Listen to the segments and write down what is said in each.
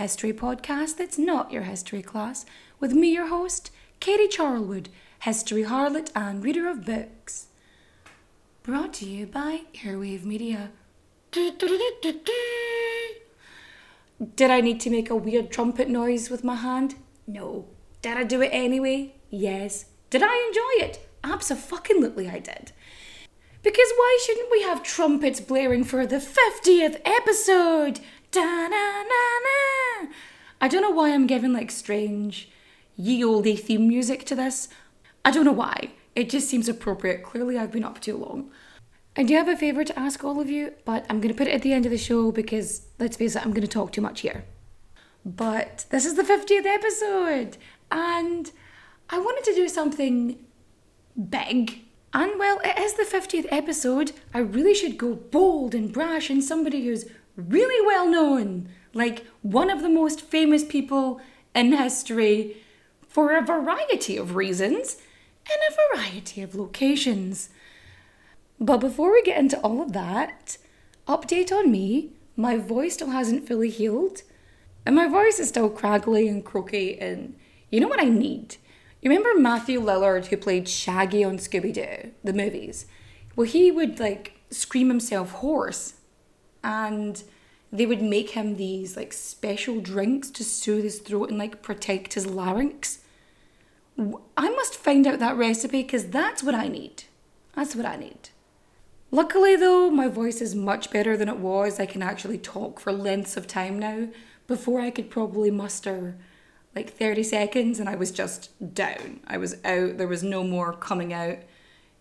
history podcast that's not your history class, with me, your host, Katie Charlwood, history harlot and reader of books. Brought to you by Airwave Media. Did I need to make a weird trumpet noise with my hand? No. Did I do it anyway? Yes. Did I enjoy it? Absolutely, I did. Because why shouldn't we have trumpets blaring for the 50th episode? Da na na na. I don't know why I'm giving like strange, ye olde theme music to this. I don't know why. It just seems appropriate. Clearly, I've been up too long. I do have a favour to ask all of you, but I'm going to put it at the end of the show because, let's face it, I'm going to talk too much here. But this is the 50th episode, and I wanted to do something big. And well, it is the 50th episode. I really should go bold and brash and somebody who's really well known, like one of the most famous people in history for a variety of reasons in a variety of locations. But before we get into all of that, update on me. My voice still hasn't fully healed, and my voice is still craggly and croaky. And you know what I need? You remember Matthew Lillard, who played Shaggy on Scooby Doo, the movies? Well, he would like scream himself hoarse, and they would make him these like special drinks to soothe his throat and like protect his larynx. I must find out that recipe because that's what I need. That's what I need. Luckily, though, my voice is much better than it was. I can actually talk for lengths of time now. Before, I could probably muster like 30 seconds and I was just down. I was out. There was no more coming out.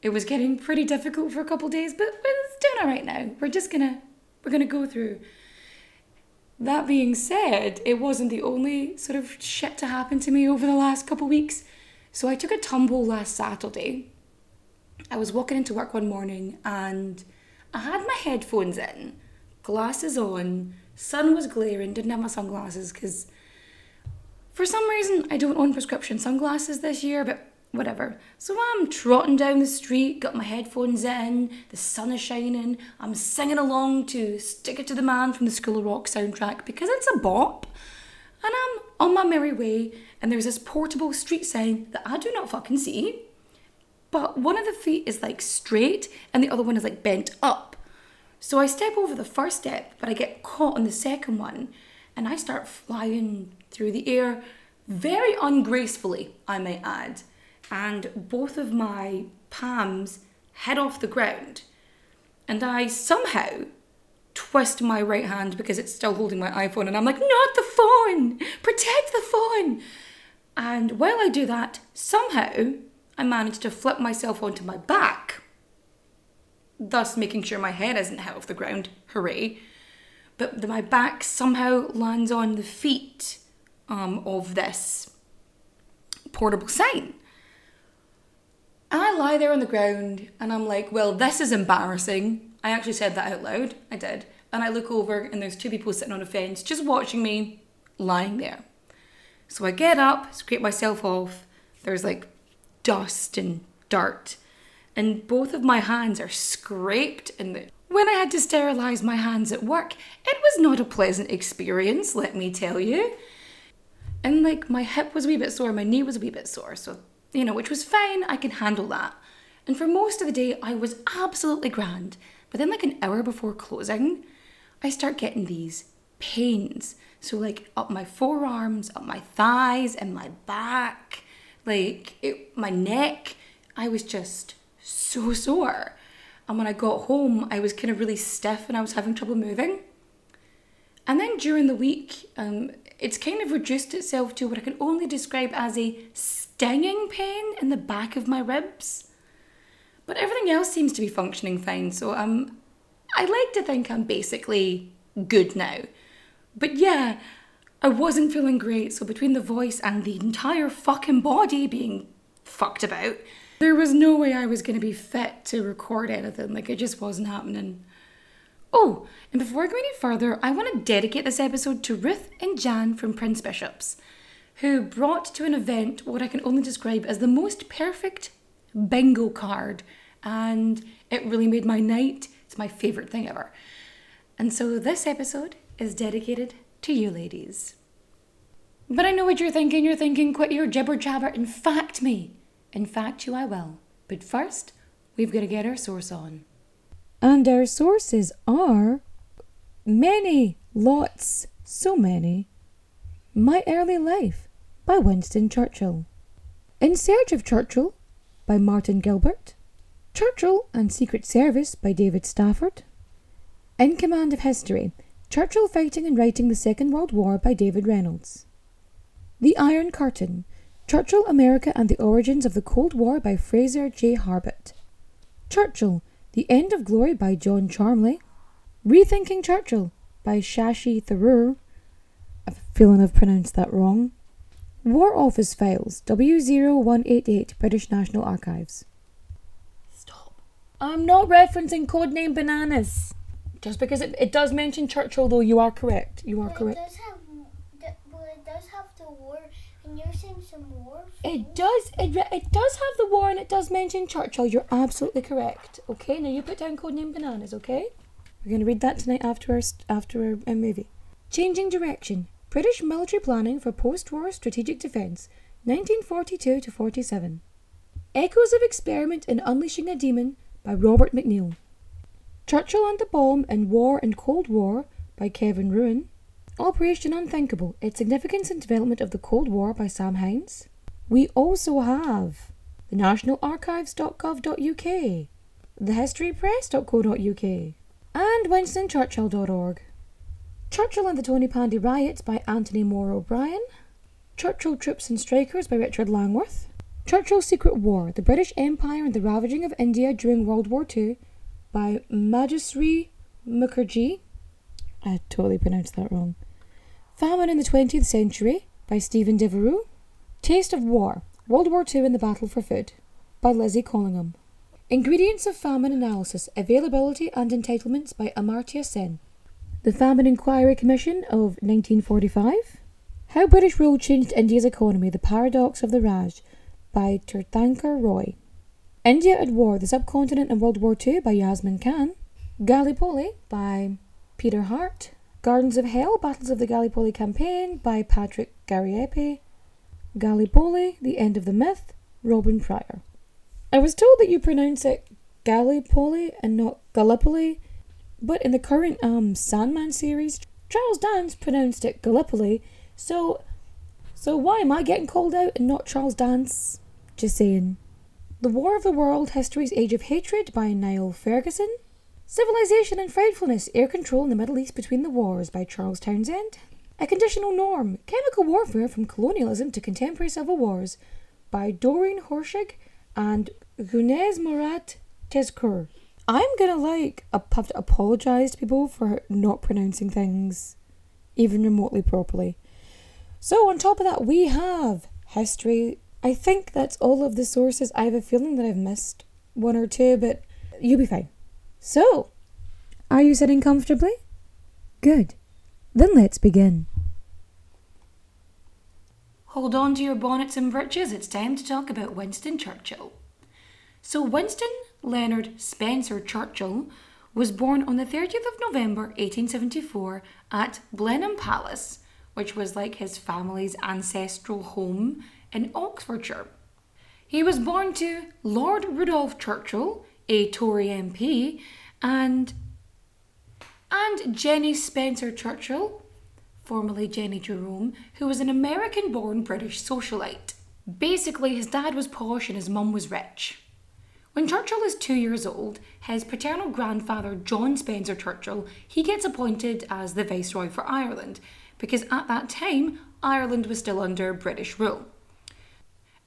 It was getting pretty difficult for a couple days, but it's doing all right now. We're just gonna we're gonna go through. That being said, it wasn't the only sort of shit to happen to me over the last couple weeks. So I took a tumble last Saturday. I was walking into work one morning and I had my headphones in, glasses on, sun was glaring, didn't have my sunglasses because for some reason I don't own prescription sunglasses this year, but whatever. So I'm trotting down the street, got my headphones in, the sun is shining, I'm singing along to Stick It to the Man from the School of Rock soundtrack because it's a bop. And I'm on my merry way, and there's this portable street sign that I do not fucking see. But one of the feet is like straight, and the other one is like bent up. So I step over the first step, but I get caught on the second one, and I start flying through the air very ungracefully, I may add. And both of my palms head off the ground. And I somehow twist my right hand because it's still holding my iPhone, and I'm like, not the phone! Protect the phone! And while I do that, somehow I managed to flip myself onto my back, thus making sure my head isn't hit off the ground. Hooray! But my back somehow lands on the feet um, of this portable sign. And I lie there on the ground and I'm like, well, this is embarrassing. I actually said that out loud. I did. And I look over and there's two people sitting on a fence just watching me lying there. So I get up, scrape myself off. There's like dust and dirt. and both of my hands are scraped the when I had to sterilise my hands at work, it was not a pleasant experience, let me tell you. And like my hip was a wee bit sore, my knee was a wee bit sore, so you know, which was fine, I can handle that. And for most of the day, I was absolutely grand. But then, like an hour before closing, I start getting these pains. So, like up my forearms, up my thighs, and my back, like it, my neck, I was just so sore. And when I got home, I was kind of really stiff and I was having trouble moving. And then during the week, um, it's kind of reduced itself to what I can only describe as a stinging pain in the back of my ribs. But everything else seems to be functioning fine, so um, I like to think I'm basically good now. But yeah, I wasn't feeling great, so between the voice and the entire fucking body being fucked about, there was no way I was going to be fit to record anything. Like, it just wasn't happening. Oh, and before I go any further, I want to dedicate this episode to Ruth and Jan from Prince Bishops, who brought to an event what I can only describe as the most perfect bingo card. And it really made my night. It's my favourite thing ever. And so this episode is dedicated to you ladies. But I know what you're thinking. You're thinking, quit your jibber jabber and fact me. In fact, you I will. But first, we've got to get our source on. And our sources are many, lots, so many. My Early Life by Winston Churchill. In Search of Churchill by Martin Gilbert. Churchill and Secret Service by David Stafford. In Command of History Churchill Fighting and Writing the Second World War by David Reynolds. The Iron Curtain Churchill, America and the Origins of the Cold War by Fraser J. Harbutt. Churchill, The End of Glory by John Charmley. Rethinking Churchill by Shashi Tharoor. I have a feeling I've pronounced that wrong. War Office Files, W0188, British National Archives. Stop. I'm not referencing codename bananas. Just because it, it does mention Churchill, though, you are correct. You are But correct. It does have, the, well, it does have the war, and you're saying some war. It does. It, it does have the war, and it does mention Churchill. You're absolutely correct. Okay, now you put down codename bananas. Okay, we're gonna read that tonight after our after our uh, movie. Changing direction. British military planning for post-war strategic defence, 1942 to 47. Echoes of experiment in unleashing a demon by Robert McNeil. Churchill and the Bomb in War and Cold War by Kevin Ruane. Operation Unthinkable, its significance and development of the Cold War by Sam Hines. We also have the nationalarchives.gov.uk, thehistorypress.co.uk, and winstonchurchill.org. Churchill and the Tonypandy Riots by Anthony Mor-O'Brien. Churchill Troops and Strikers by Richard Langworth. Churchill's Secret War, the British Empire and the Ravaging of India during World War II by Majusri Mukerjee. I totally pronounced that wrong. Famine in the 20th Century by Stephen Devereux. Taste of War World War II and the Battle for Food by Lizzie Collingham. Ingredients of Famine Analysis Availability and Entitlements by Amartya Sen. The Famine Inquiry Commission of 1945. How British Rule Changed India's Economy The Paradox of the Raj by Tirthankar Roy. India at War The Subcontinent and World War II by Yasmin Khan. Gallipoli by Peter Hart. Gardens of Hell Battles of the Gallipoli Campaign by Patrick Gariepy. Gallipoli The End of the Myth Robin Prior. I was told that you pronounce it Gallipoli and not Gallipoli, but in the current um Sandman series, Charles Dance pronounced it Gallipoli, so so why am I getting called out and not Charles Dance? Just saying. The War of the World History's Age of Hatred by Niall Ferguson. Civilization and Frightfulness Air Control in the Middle East Between the Wars by Charles Townshend. A Conditional Norm Chemical Warfare from Colonialism to Contemporary Civil Wars by Doreen Horschig and Güneş Murat Tezcür. I'm gonna like have to apologise to people for not pronouncing things even remotely properly. So, on top of that, we have history. I think that's all of the sources. I have a feeling that I've missed one or two, but you'll be fine. So, are you sitting comfortably? Good. Then let's begin. Hold on to your bonnets and breeches, it's time to talk about Winston Churchill. So, Winston Leonard Spencer Churchill was born on the 30th of November 1874 at Blenheim Palace, which was like his family's ancestral home in Oxfordshire. He was born to Lord Rudolph Churchill, a Tory MP, and and Jennie Spencer Churchill, formerly Jennie Jerome, who was an American born British socialite. Basically, his dad was posh and his mum was rich. When Churchill is two years old, his paternal grandfather, John Spencer Churchill, he gets appointed as the Viceroy for Ireland, because at that time, Ireland was still under British rule.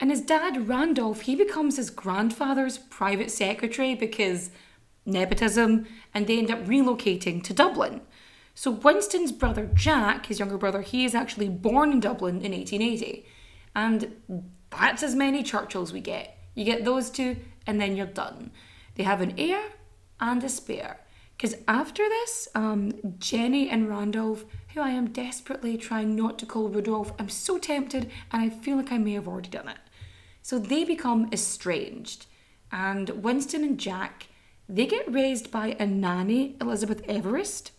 And his dad, Randolph, he becomes his grandfather's private secretary because nepotism, and they end up relocating to Dublin. So Winston's brother Jack, his younger brother, he is actually born in Dublin in 1880. And that's as many Churchills we get. You get those two, and then you're done. They have an heir and a spare. Because after this, um, Jennie and Randolph, who I am desperately trying not to call Rudolph, I'm so tempted and I feel like I may have already done it. So they become estranged. And Winston and Jack, they get raised by a nanny, Elizabeth Everest,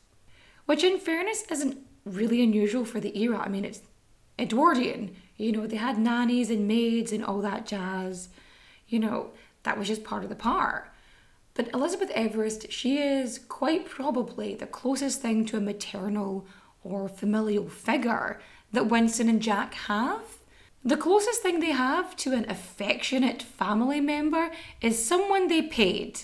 which in fairness isn't really unusual for the era. I mean, it's Edwardian. You know, they had nannies and maids and all that jazz. You know, that was just part of the part. But Elizabeth Everest, she is quite probably the closest thing to a maternal or familial figure that Winston and Jack have. The closest thing they have to an affectionate family member is someone they paid.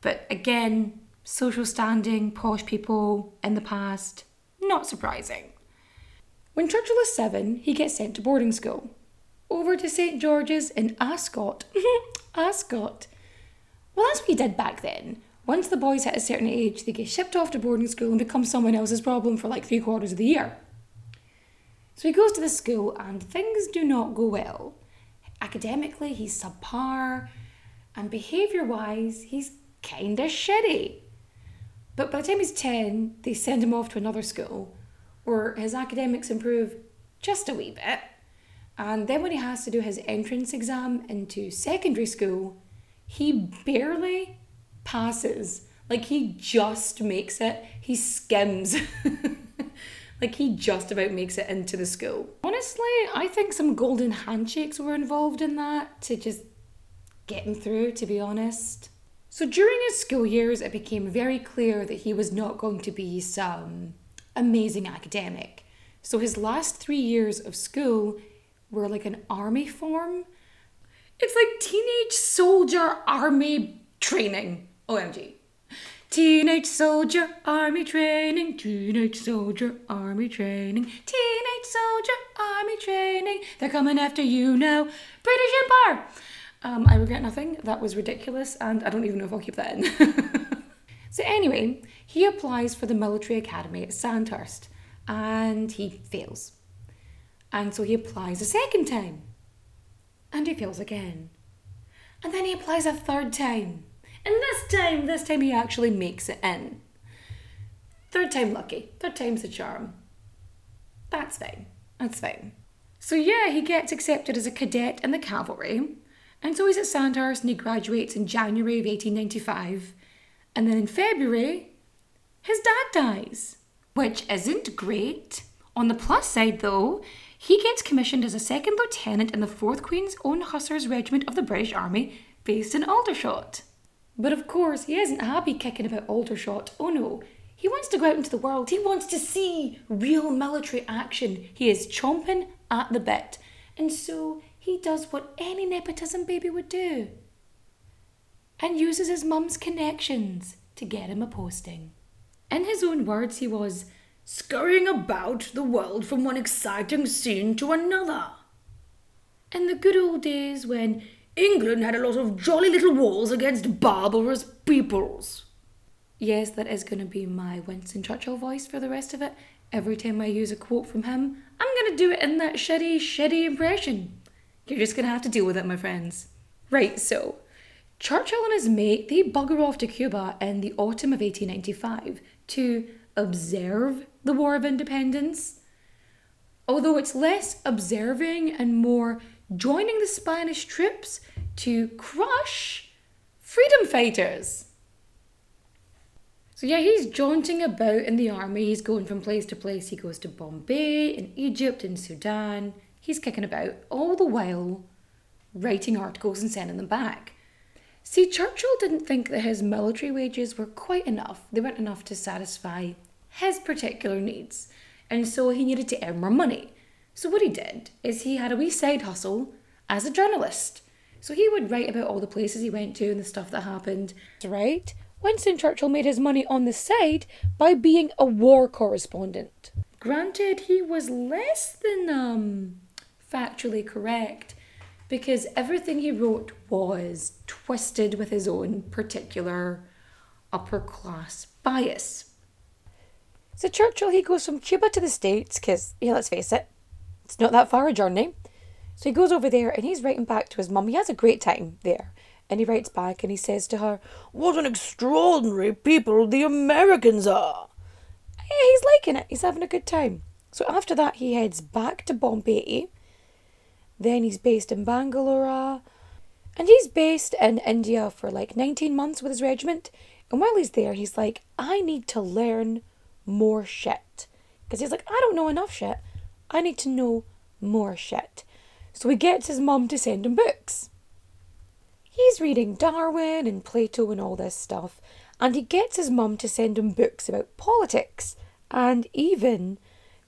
But again, social standing, posh people in the past, not surprising. When Churchill is seven, he gets sent to boarding school. Over to St George's in Ascot. Ascot. Well, that's what he did back then. Once the boys hit a certain age, they get shipped off to boarding school and become someone else's problem for like three quarters of the year. So he goes to the school and things do not go well. Academically, he's subpar, and behaviour wise, he's kinda shitty. But by the time he's 10, they send him off to another school where his academics improve just a wee bit. And then when he has to do his entrance exam into secondary school, he barely passes. Like he just makes it. He skims. like he just about makes it into the school. Honestly, I think some golden handshakes were involved in that to just get him through, to be honest. So during his school years, it became very clear that he was not going to be some amazing academic. So his last three years of school were like an army form. It's like teenage soldier army training. OMG. Teenage soldier army training, teenage soldier army training, teenage soldier army training. They're coming after you now, British Empire. Um, I regret nothing. That was ridiculous, and I don't even know if I'll keep that in. so anyway, he applies for the military academy at Sandhurst, and he fails. And so he applies a second time. And he fails again. And then he applies a third time. And this time, this time he actually makes it in. Third time lucky. Third time's a charm. That's fine. That's fine. So yeah, he gets accepted as a cadet in the cavalry. And so he's at Sandhurst and he graduates in January of 1895. And then in February, his dad dies, which isn't great. On the plus side, though, he gets commissioned as a second lieutenant in the 4th Queen's Own Hussars Regiment of the British Army based in Aldershot. But of course, he isn't happy kicking about Aldershot. Oh no, he wants to go out into the world. He wants to see real military action. He is chomping at the bit. And so he does what any nepotism baby would do and uses his mum's connections to get him a posting. In his own words, he was scurrying about the world from one exciting scene to another. In the good old days when England had a lot of jolly little wars against barbarous peoples. Yes, that is going to be my Winston Churchill voice for the rest of it. Every time I use a quote from him, I'm going to do it in that shitty, shitty impression. You're just going to have to deal with it, my friends. Right, so Churchill and his mate, they bugger off to Cuba in the autumn of 1895 to observe the War of Independence. Although it's less observing and more joining the Spanish troops to crush freedom fighters. So, yeah, he's jaunting about in the army. He's going from place to place. He goes to Bombay, in Egypt, in Sudan. He's kicking about, all the while writing articles and sending them back. See, Churchill didn't think that his military wages were quite enough. They weren't enough to satisfy his particular needs. And so he needed to earn more money. So what he did is he had a wee side hustle as a journalist. So he would write about all the places he went to and the stuff that happened. Right? Winston Churchill made his money on the side by being a war correspondent. Granted, he was less than um factually correct because everything he wrote was twisted with his own particular upper class bias. So Churchill, he goes from Cuba to the States, because, yeah, let's face it, it's not that far a journey. So he goes over there and he's writing back to his mum. He has a great time there. And he writes back and he says to her, What an extraordinary people the Americans are. Yeah, he's liking it. He's having a good time. So after that, he heads back to Bombay then he's based in Bangalore. And he's based in India for like 19 months with his regiment. And while he's there, he's like, I need to learn more shit. Because he's like, I don't know enough shit. I need to know more shit. So he gets his mum to send him books. He's reading Darwin and Plato and all this stuff. And he gets his mum to send him books about politics and even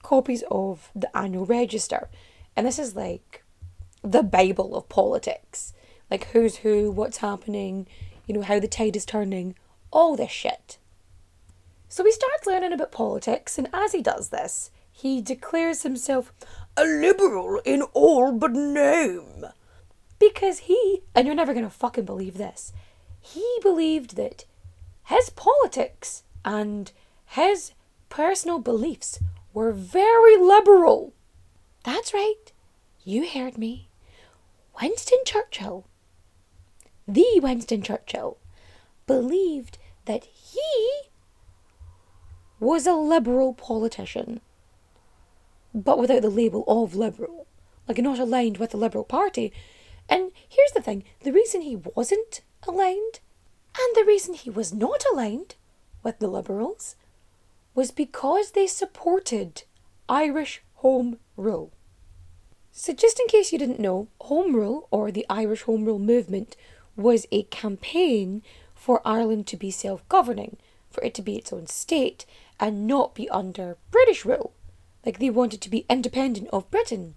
copies of the annual register. And this is like the Bible of politics. Like who's who, what's happening, you know, how the tide is turning, all this shit. So he starts learning about politics, and as he does this, he declares himself a liberal in all but name. Because he, and you're never going to fucking believe this, he believed that his politics and his personal beliefs were very liberal. That's right. You heard me. Winston Churchill, the Winston Churchill, believed that he was a liberal politician, but without the label of liberal, like not aligned with the Liberal Party. And here's the thing the reason he wasn't aligned, and the reason he was not aligned with the Liberals, was because they supported Irish Home Rule. So, just in case you didn't know, Home Rule, or the Irish Home Rule movement, was a campaign for Ireland to be self governing, for it to be its own state, and not be under British rule. Like they wanted to be independent of Britain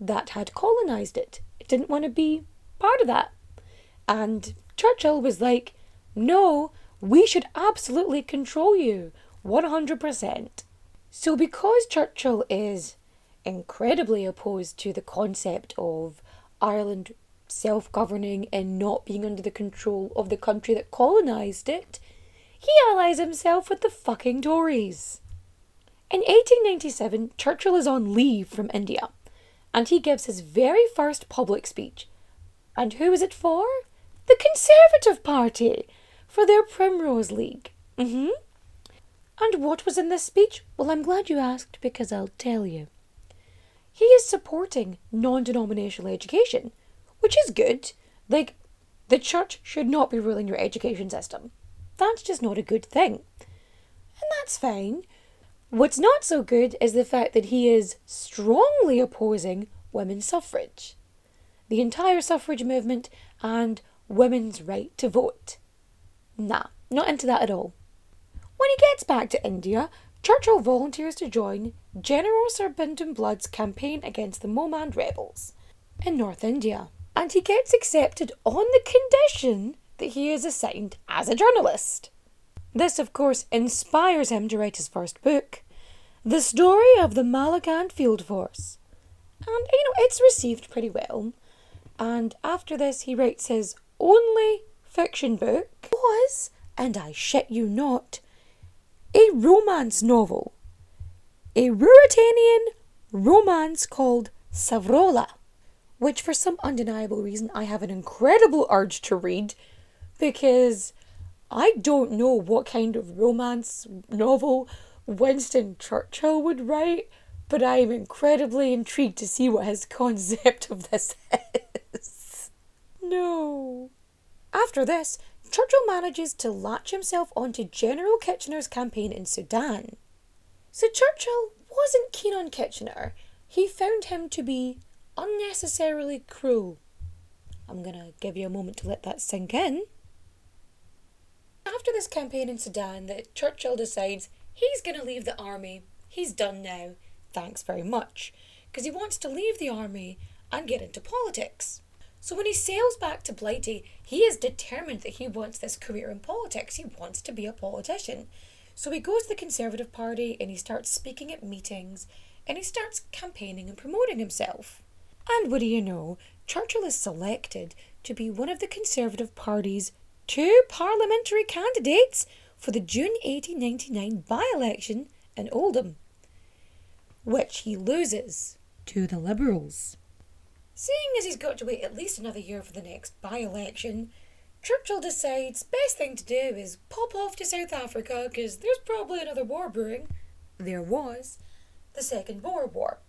that had colonised it. It didn't want to be part of that. And Churchill was like, no, we should absolutely control you 100%. So, because Churchill is incredibly opposed to the concept of Ireland self governing and not being under the control of the country that colonised it, he allies himself with the fucking Tories. In 1897, Churchill is on leave from India and he gives his very first public speech. And who is it for? The Conservative Party, for their Primrose League. Mm-hmm. And what was in this speech? Well, I'm glad you asked because I'll tell you he is supporting non denominational education, which is good. Like, the church should not be ruling your education system. That's just not a good thing. And that's fine. What's not so good is the fact that he is strongly opposing women's suffrage, the entire suffrage movement, and women's right to vote. Nah, not into that at all. When he gets back to India, Churchill volunteers to join General Sir Bindon Blood's campaign against the Mohmand rebels in North India, and he gets accepted on the condition that he is assigned as a journalist. This, of course, inspires him to write his first book, The Story of the Malakand Field Force. And, you know, it's received pretty well. And after this, he writes his only fiction book, was, and I shit you not, a romance novel, a Ruritanian romance called Savrola, which for some undeniable reason I have an incredible urge to read because I don't know what kind of romance novel Winston Churchill would write, but I am incredibly intrigued to see what his concept of this is. no. After this, Churchill manages to latch himself onto General Kitchener's campaign in Sudan. So Churchill wasn't keen on Kitchener. He found him to be unnecessarily cruel. I'm gonna give you a moment to let that sink in. After this campaign in Sudan, that Churchill decides he's gonna leave the army. He's done now. Thanks very much. Because he wants to leave the army and get into politics. So when he sails back to Blighty, he is determined that he wants this career in politics. He wants to be a politician. So he goes to the Conservative Party and he starts speaking at meetings and he starts campaigning and promoting himself. And what do you know? Churchill is selected to be one of the Conservative Party's two parliamentary candidates for the June 1899 by election in Oldham, which he loses to the Liberals. Seeing as he's got to wait at least another year for the next by election, Churchill decides best thing to do is pop off to South Africa because there's probably another war brewing. There was the Second Boer War.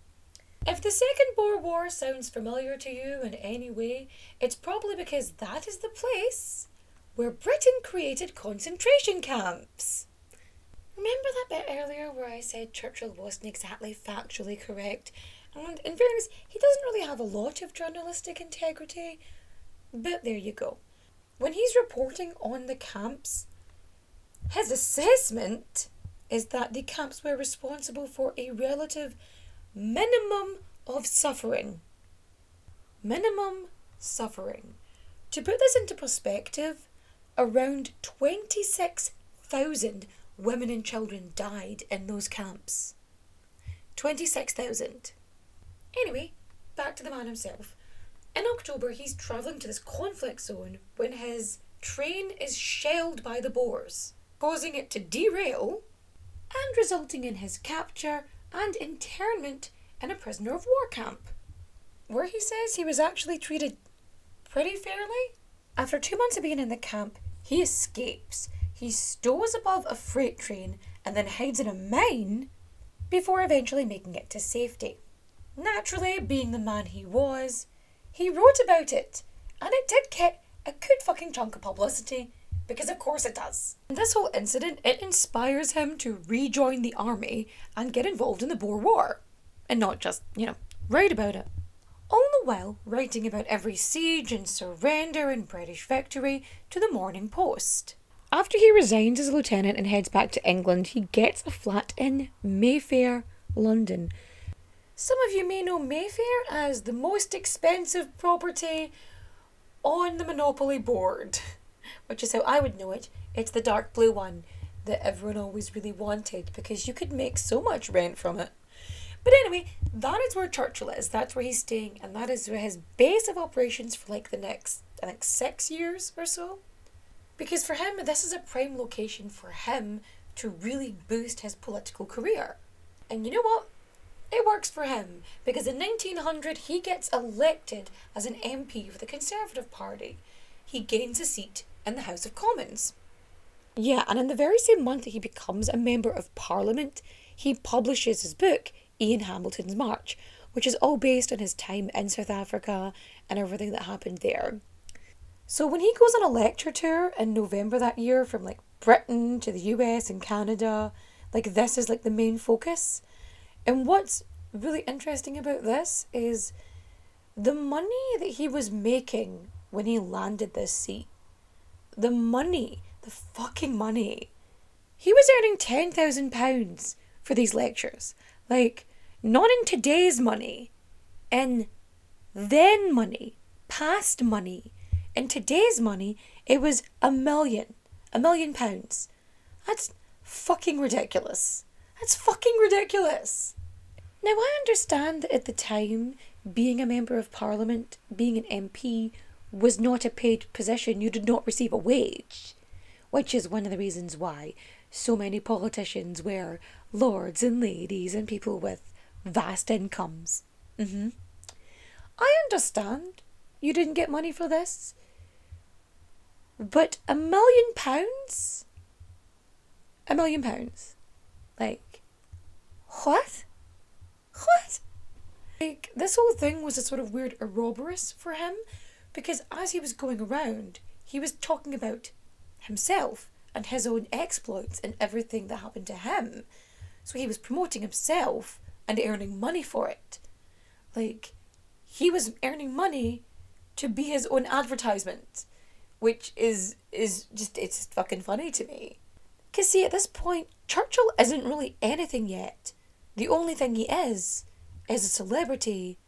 If the Second Boer War sounds familiar to you in any way, it's probably because that is the place where Britain created concentration camps. Remember that bit earlier where I said Churchill wasn't exactly factually correct? And in fairness, he doesn't really have a lot of journalistic integrity. But there you go. When he's reporting on the camps, his assessment is that the camps were responsible for a relative minimum of suffering. Minimum suffering. To put this into perspective, around 26,000 women and children died in those camps. 26,000. Anyway, back to the man himself. In October, he's travelling to this conflict zone when his train is shelled by the Boers, causing it to derail and resulting in his capture and internment in a prisoner of war camp, where he says he was actually treated pretty fairly. After two months of being in the camp, he escapes. He stows above a freight train and then hides in a mine before eventually making it to safety. Naturally, being the man he was, he wrote about it, and it did get a good fucking chunk of publicity, because of course it does. And this whole incident, it inspires him to rejoin the army and get involved in the Boer War, and not just, you know, write about it. All the while writing about every siege and surrender and British victory to the Morning Post. After he resigns as a lieutenant and heads back to England, he gets a flat in Mayfair, London, some of you may know Mayfair as the most expensive property on the Monopoly board, which is how I would know it. It's the dark blue one that everyone always really wanted because you could make so much rent from it. But anyway, that is where Churchill is. That's where he's staying, and that is where his base of operations for like the next, I think, six years or so. Because for him, this is a prime location for him to really boost his political career. And you know what? It works for him because in 1900 he gets elected as an MP for the Conservative Party. He gains a seat in the House of Commons. Yeah, and in the very same month that he becomes a Member of Parliament, he publishes his book, Ian Hamilton's March, which is all based on his time in South Africa and everything that happened there. So when he goes on a lecture tour in November that year from like Britain to the US and Canada, like this is like the main focus. And what's really interesting about this is the money that he was making when he landed this seat. The money, the fucking money. He was earning £10,000 for these lectures. Like, not in today's money, in then money, past money. In today's money, it was a million, a million pounds. That's fucking ridiculous. That's fucking ridiculous. Now, I understand that at the time, being a member of parliament, being an MP, was not a paid position. You did not receive a wage, which is one of the reasons why so many politicians were lords and ladies and people with vast incomes. Mm-hmm. I understand you didn't get money for this, but a million pounds? A million pounds? Like, what? What? Like, this whole thing was a sort of weird Ouroboros for him Because as he was going around, he was talking about himself and his own exploits and everything that happened to him. So he was promoting himself and earning money for it. Like, he was earning money to be his own advertisement, which is is just it's fucking funny to me. Cause see, at this point, Churchill isn't really anything yet. The only thing he is is a celebrity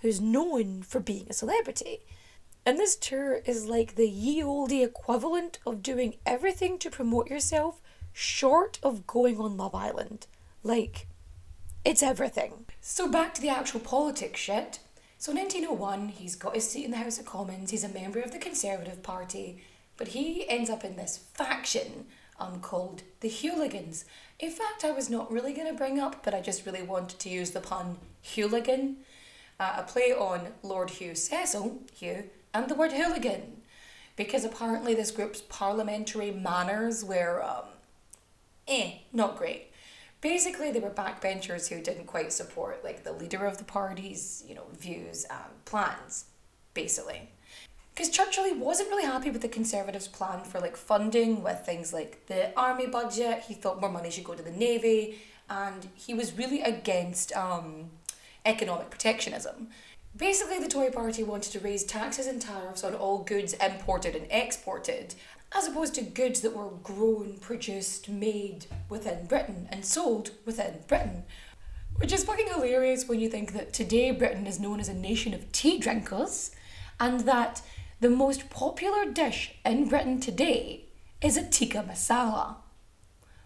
who's known for being a celebrity. And this tour is like the ye olde equivalent of doing everything to promote yourself short of going on Love Island. Like, it's everything. So back to the actual politics shit. So in 1901, he's got his seat in the House of Commons, he's a member of the Conservative Party, but he ends up in this faction um, called the Hooligans. In fact, I was not really going to bring up, but I just really wanted to use the pun hooligan, uh, a play on Lord Hugh Cecil, Hugh, and the word hooligan, because apparently this group's parliamentary manners were, um, eh, not great. Basically, they were backbenchers who didn't quite support like the leader of the party's, you know, views and plans, basically. Because Churchill wasn't really happy with the Conservatives' plan for like funding with things like the army budget. He thought more money should go to the navy, and he was really against um, economic protectionism. Basically, the Tory party wanted to raise taxes and tariffs on all goods imported and exported, as opposed to goods that were grown, produced, made within Britain and sold within Britain. Which is fucking hilarious when you think that today Britain is known as a nation of tea drinkers and that the most popular dish in Britain today is a tikka masala.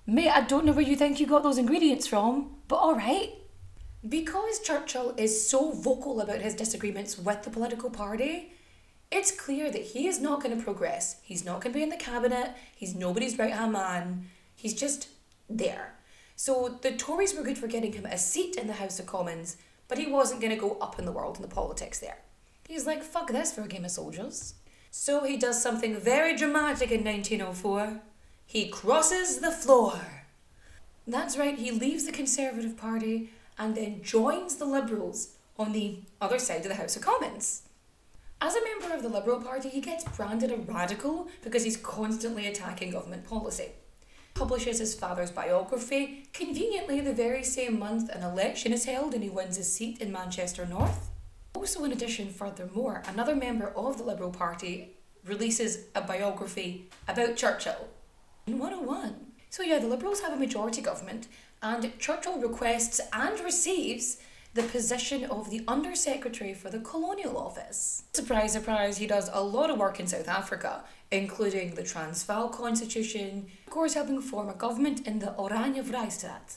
Mate, I don't know where you think you got those ingredients from, but alright. Because Churchill is so vocal about his disagreements with the political party, it's clear that he is not going to progress. He's not going to be in the cabinet. He's nobody's right hand man. He's just there. So the Tories were good for getting him a seat in the House of Commons, but he wasn't going to go up in the world in the politics there. He's like, fuck this for a game of soldiers. So he does something very dramatic in 1904. He crosses the floor. That's right, he leaves the Conservative Party and then joins the Liberals on the other side of the House of Commons. As a member of the Liberal Party, he gets branded a radical because he's constantly attacking government policy. Publishes his father's biography, conveniently the very same month an election is held and he wins his seat in Manchester North. Also, in addition, furthermore, another member of the Liberal Party releases a biography about Churchill in 101. So, yeah, the Liberals have a majority government, and Churchill requests and receives the position of the Under Secretary for the Colonial Office. Surprise, surprise, he does a lot of work in South Africa, including the Transvaal Constitution, of course, helping form a government in the Oranje Vrijstaat.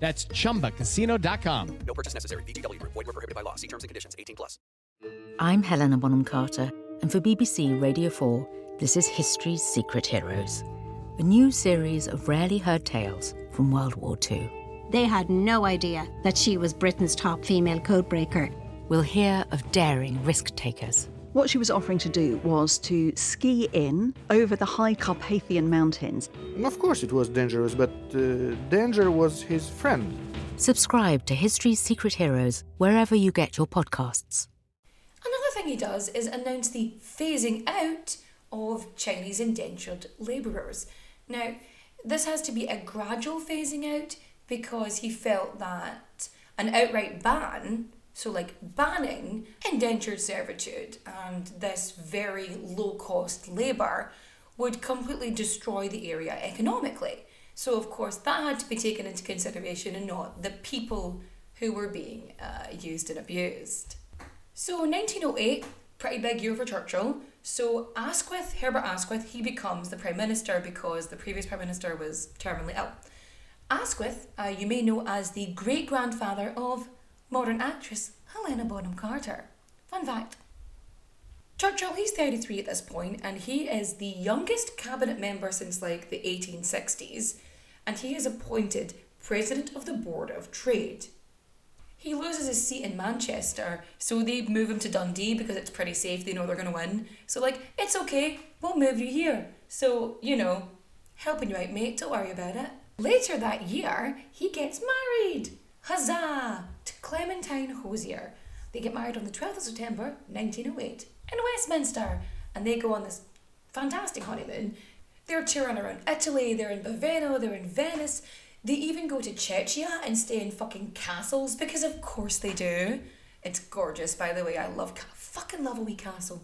That's chumbacasino.com. No purchase necessary. VGW Group. Void were prohibited by law. See terms and conditions. 18 plus. I'm Helena Bonham Carter, and for BBC Radio 4, this is History's Secret Heroes, a new series of rarely heard tales from World War II. They had no idea that she was Britain's top female codebreaker. We'll hear of daring risk takers. What she was offering to do was to ski in over the high Carpathian Mountains. Of course, it was dangerous, but uh, danger was his friend. Subscribe to History's Secret Heroes wherever you get your podcasts. Another thing he does is announce the phasing out of Chinese indentured labourers. Now, this has to be a gradual phasing out because he felt that an outright ban, so like banning indentured servitude and this very low cost labour, would completely destroy the area economically. So, of course, that had to be taken into consideration and not the people who were being uh, used and abused. So 1908, pretty big year for Churchill. So Asquith, Herbert Asquith, he becomes the Prime Minister because the previous Prime Minister was terminally ill. Asquith, uh, you may know as the great grandfather of modern actress Helena Bonham Carter. Fun fact. Churchill, he's 33 at this point, and he is the youngest cabinet member since like the 1860s, and he is appointed president of the Board of Trade. He loses his seat in Manchester, so they move him to Dundee because it's pretty safe, they know they're going to win. So, like, it's okay, we'll move you here. So, you know, helping you out, mate, don't worry about it. Later that year, he gets married. Huzzah! To Clementine Hozier. They get married on the 12th of September 1908 in Westminster, and they go on this fantastic honeymoon. They're touring around Italy, they're in Baveno, they're in Venice. They even go to Czechia and stay in fucking castles because, of course, they do. It's gorgeous, by the way. I love, fucking love a wee castle.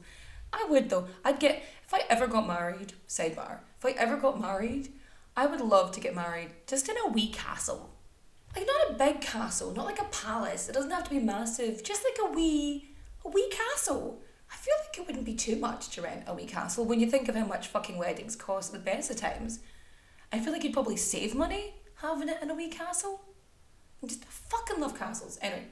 I would though. I'd get if I ever got married. Sidebar: If I ever got married, I would love to get married just in a wee castle. Like not a big castle, not like a palace. It doesn't have to be massive. Just like a wee, a wee castle. I feel like it wouldn't be too much to rent a wee castle when you think of how much fucking weddings cost at the best of times. I feel like you'd probably save money having it in a wee castle. I just fucking love castles. Anyway,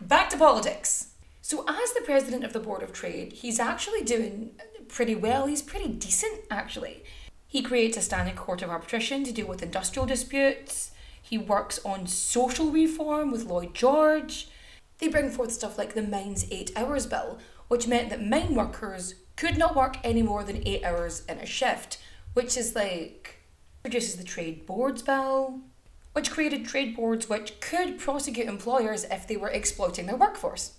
back to politics. So, as the president of the Board of Trade, he's actually doing pretty well. He's pretty decent, actually. He creates a standing court of arbitration to deal with industrial disputes. He works on social reform with Lloyd George. They bring forth stuff like the Mines 8 Hours Bill, which meant that mine workers could not work any more than 8 hours in a shift, which is like produces the Trade Boards Bill, which created trade boards which could prosecute employers if they were exploiting their workforce,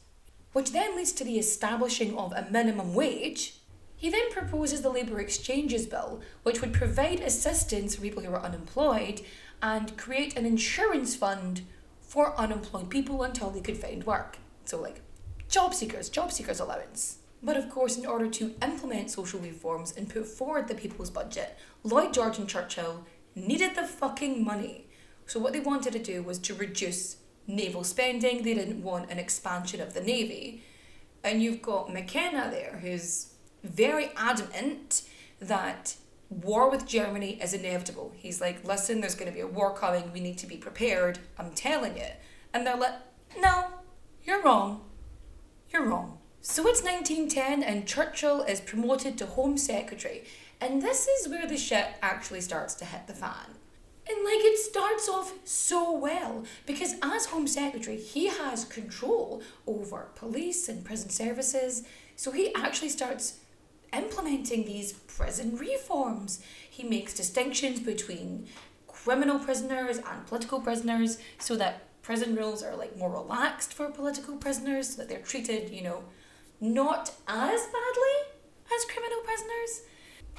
which then leads to the establishing of a minimum wage. He then proposes the Labour Exchanges Bill, which would provide assistance for people who are unemployed and create an insurance fund for unemployed people until they could find work. So, like job seekers, job seekers allowance. But of course, in order to implement social reforms and put forward the people's budget, Lloyd George and Churchill needed the fucking money. So, what they wanted to do was to reduce naval spending. They didn't want an expansion of the navy. And you've got McKenna there, who's very adamant that war with Germany is inevitable. He's like, listen, there's going to be a war coming. We need to be prepared. I'm telling you. And they're like, no, you're wrong. You're wrong. So it's 1910 and Churchill is promoted to Home Secretary. And this is where the shit actually starts to hit the fan. And like it starts off so well because as Home Secretary, he has control over police and prison services. So he actually starts implementing these prison reforms. He makes distinctions between criminal prisoners and political prisoners so that prison rules are like more relaxed for political prisoners so that they're treated, you know, not as badly as criminal prisoners.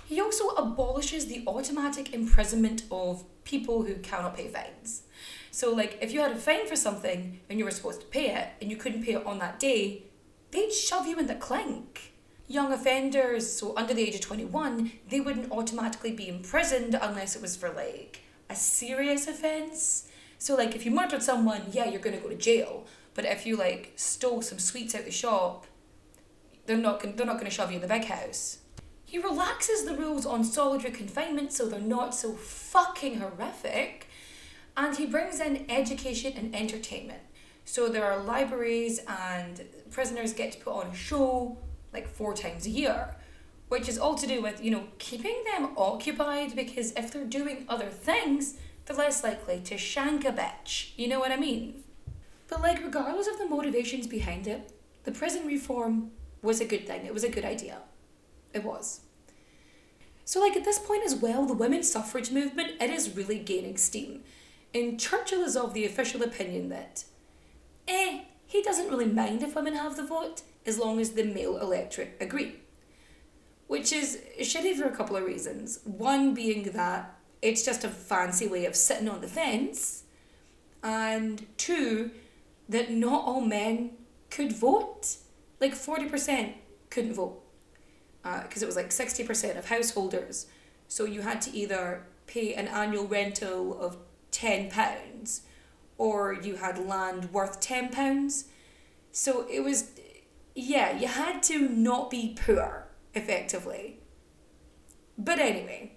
He also abolishes the automatic imprisonment of people who cannot pay fines. So, like, if you had a fine for something and you were supposed to pay it and you couldn't pay it on that day, they'd shove you in the clink. Young offenders, so under the age of 21, they wouldn't automatically be imprisoned unless it was for like a serious offence. So, like, if you murdered someone, yeah, you're gonna go to jail. But if you like stole some sweets out the shop they're not gonna, they're not going to shove you in the big house. He relaxes the rules on solitary confinement so they're not so fucking horrific, and he brings in education and entertainment. So there are libraries and prisoners get to put on a show like four times a year, which is all to do with, you know, keeping them occupied because if they're doing other things, they're less likely to shank a bitch. You know what I mean? But like regardless of the motivations behind it, the prison reform was a good thing. It was a good idea. It was. So, like at this point as well, the women's suffrage movement it is really gaining steam. And Churchill is of the official opinion that, eh, he doesn't really mind if women have the vote as long as the male electorate agree. Which is shitty for a couple of reasons. One being that it's just a fancy way of sitting on the fence, and two, that not all men could vote like 40% couldn't vote because uh, it was like 60% of householders. So you had to either pay an annual rental of £10 or you had land worth £10. So it was, yeah, you had to not be poor, effectively. But anyway,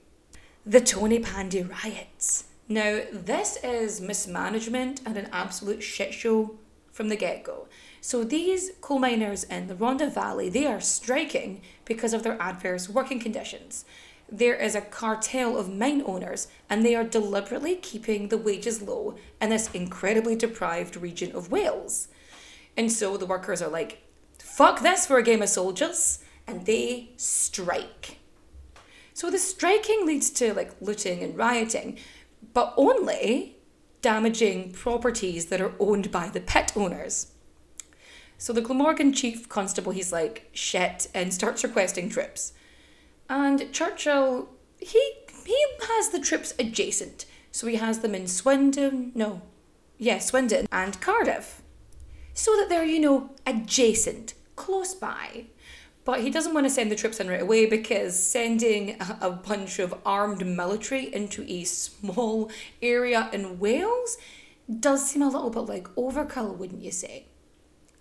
the Tonypandy riots. Now, this is mismanagement and an absolute shit show from the get go. So these coal miners in the Rhondda Valley, they are striking because of their adverse working conditions. There is a cartel of mine owners, and they are deliberately keeping the wages low in this incredibly deprived region of Wales. And so the workers are like, fuck this for a game of soldiers, and they strike. So the striking leads to like looting and rioting, but only damaging properties that are owned by the pit owners. So the Glamorgan chief constable, he's like, shit, and starts requesting trips. And Churchill, he he has the trips adjacent. So he has them in Swindon, no, yeah, Swindon and Cardiff. So that they're, you know, adjacent, close by. But he doesn't want to send the troops in right away because sending a, bunch of armed military into a small area in Wales does seem a little bit like overkill, wouldn't you say?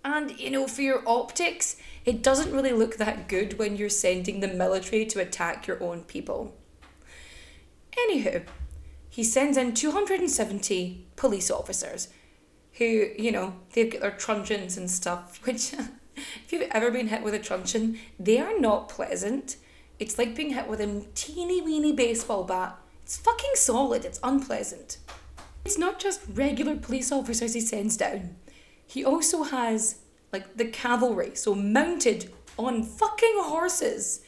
And, you know, for your optics, it doesn't really look that good when you're sending the military to attack your own people. Anywho, he sends in 270 police officers who, you know, they've got their truncheons and stuff, which, if you've ever been hit with a truncheon, they are not pleasant. It's like being hit with a teeny weeny baseball bat. It's fucking solid, it's unpleasant. It's not just regular police officers he sends down. He also has like the cavalry, so mounted on fucking horses.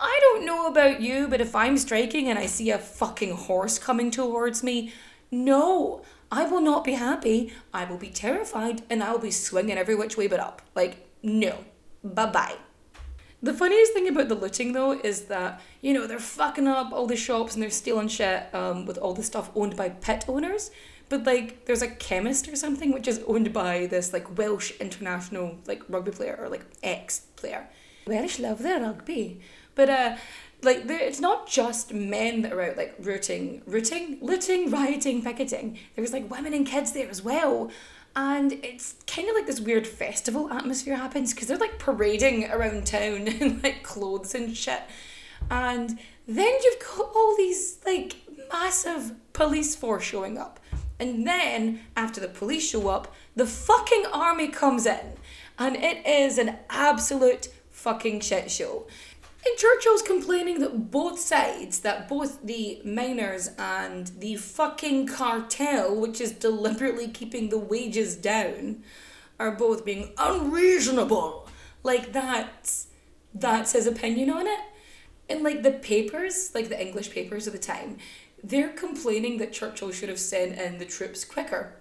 I don't know about you, but if I'm striking and I see a fucking horse coming towards me, no, I will not be happy. I will be terrified and I will be swinging every which way but up. Like, no. Bye bye. The funniest thing about the looting though is that, you know, they're fucking up all the shops and they're stealing shit um, with all the stuff owned by pit owners. But like, there's a chemist or something which is owned by this like Welsh international like rugby player or like ex player. Welsh love their rugby, but uh, like it's not just men that are out like rooting, rooting, looting, rioting, picketing. There's like women and kids there as well. And it's kind of like this weird festival atmosphere happens because they're like parading around town in like clothes and shit. And then you've got all these like massive police force showing up. And then, after the police show up, the fucking army comes in. And it is an absolute fucking shit show. And Churchill's complaining that both sides, that both the miners and the fucking cartel, which is deliberately keeping the wages down, are both being unreasonable. Like that's that's his opinion on it. And like the papers, like the English papers of the time, they're complaining that Churchill should have sent in the troops quicker.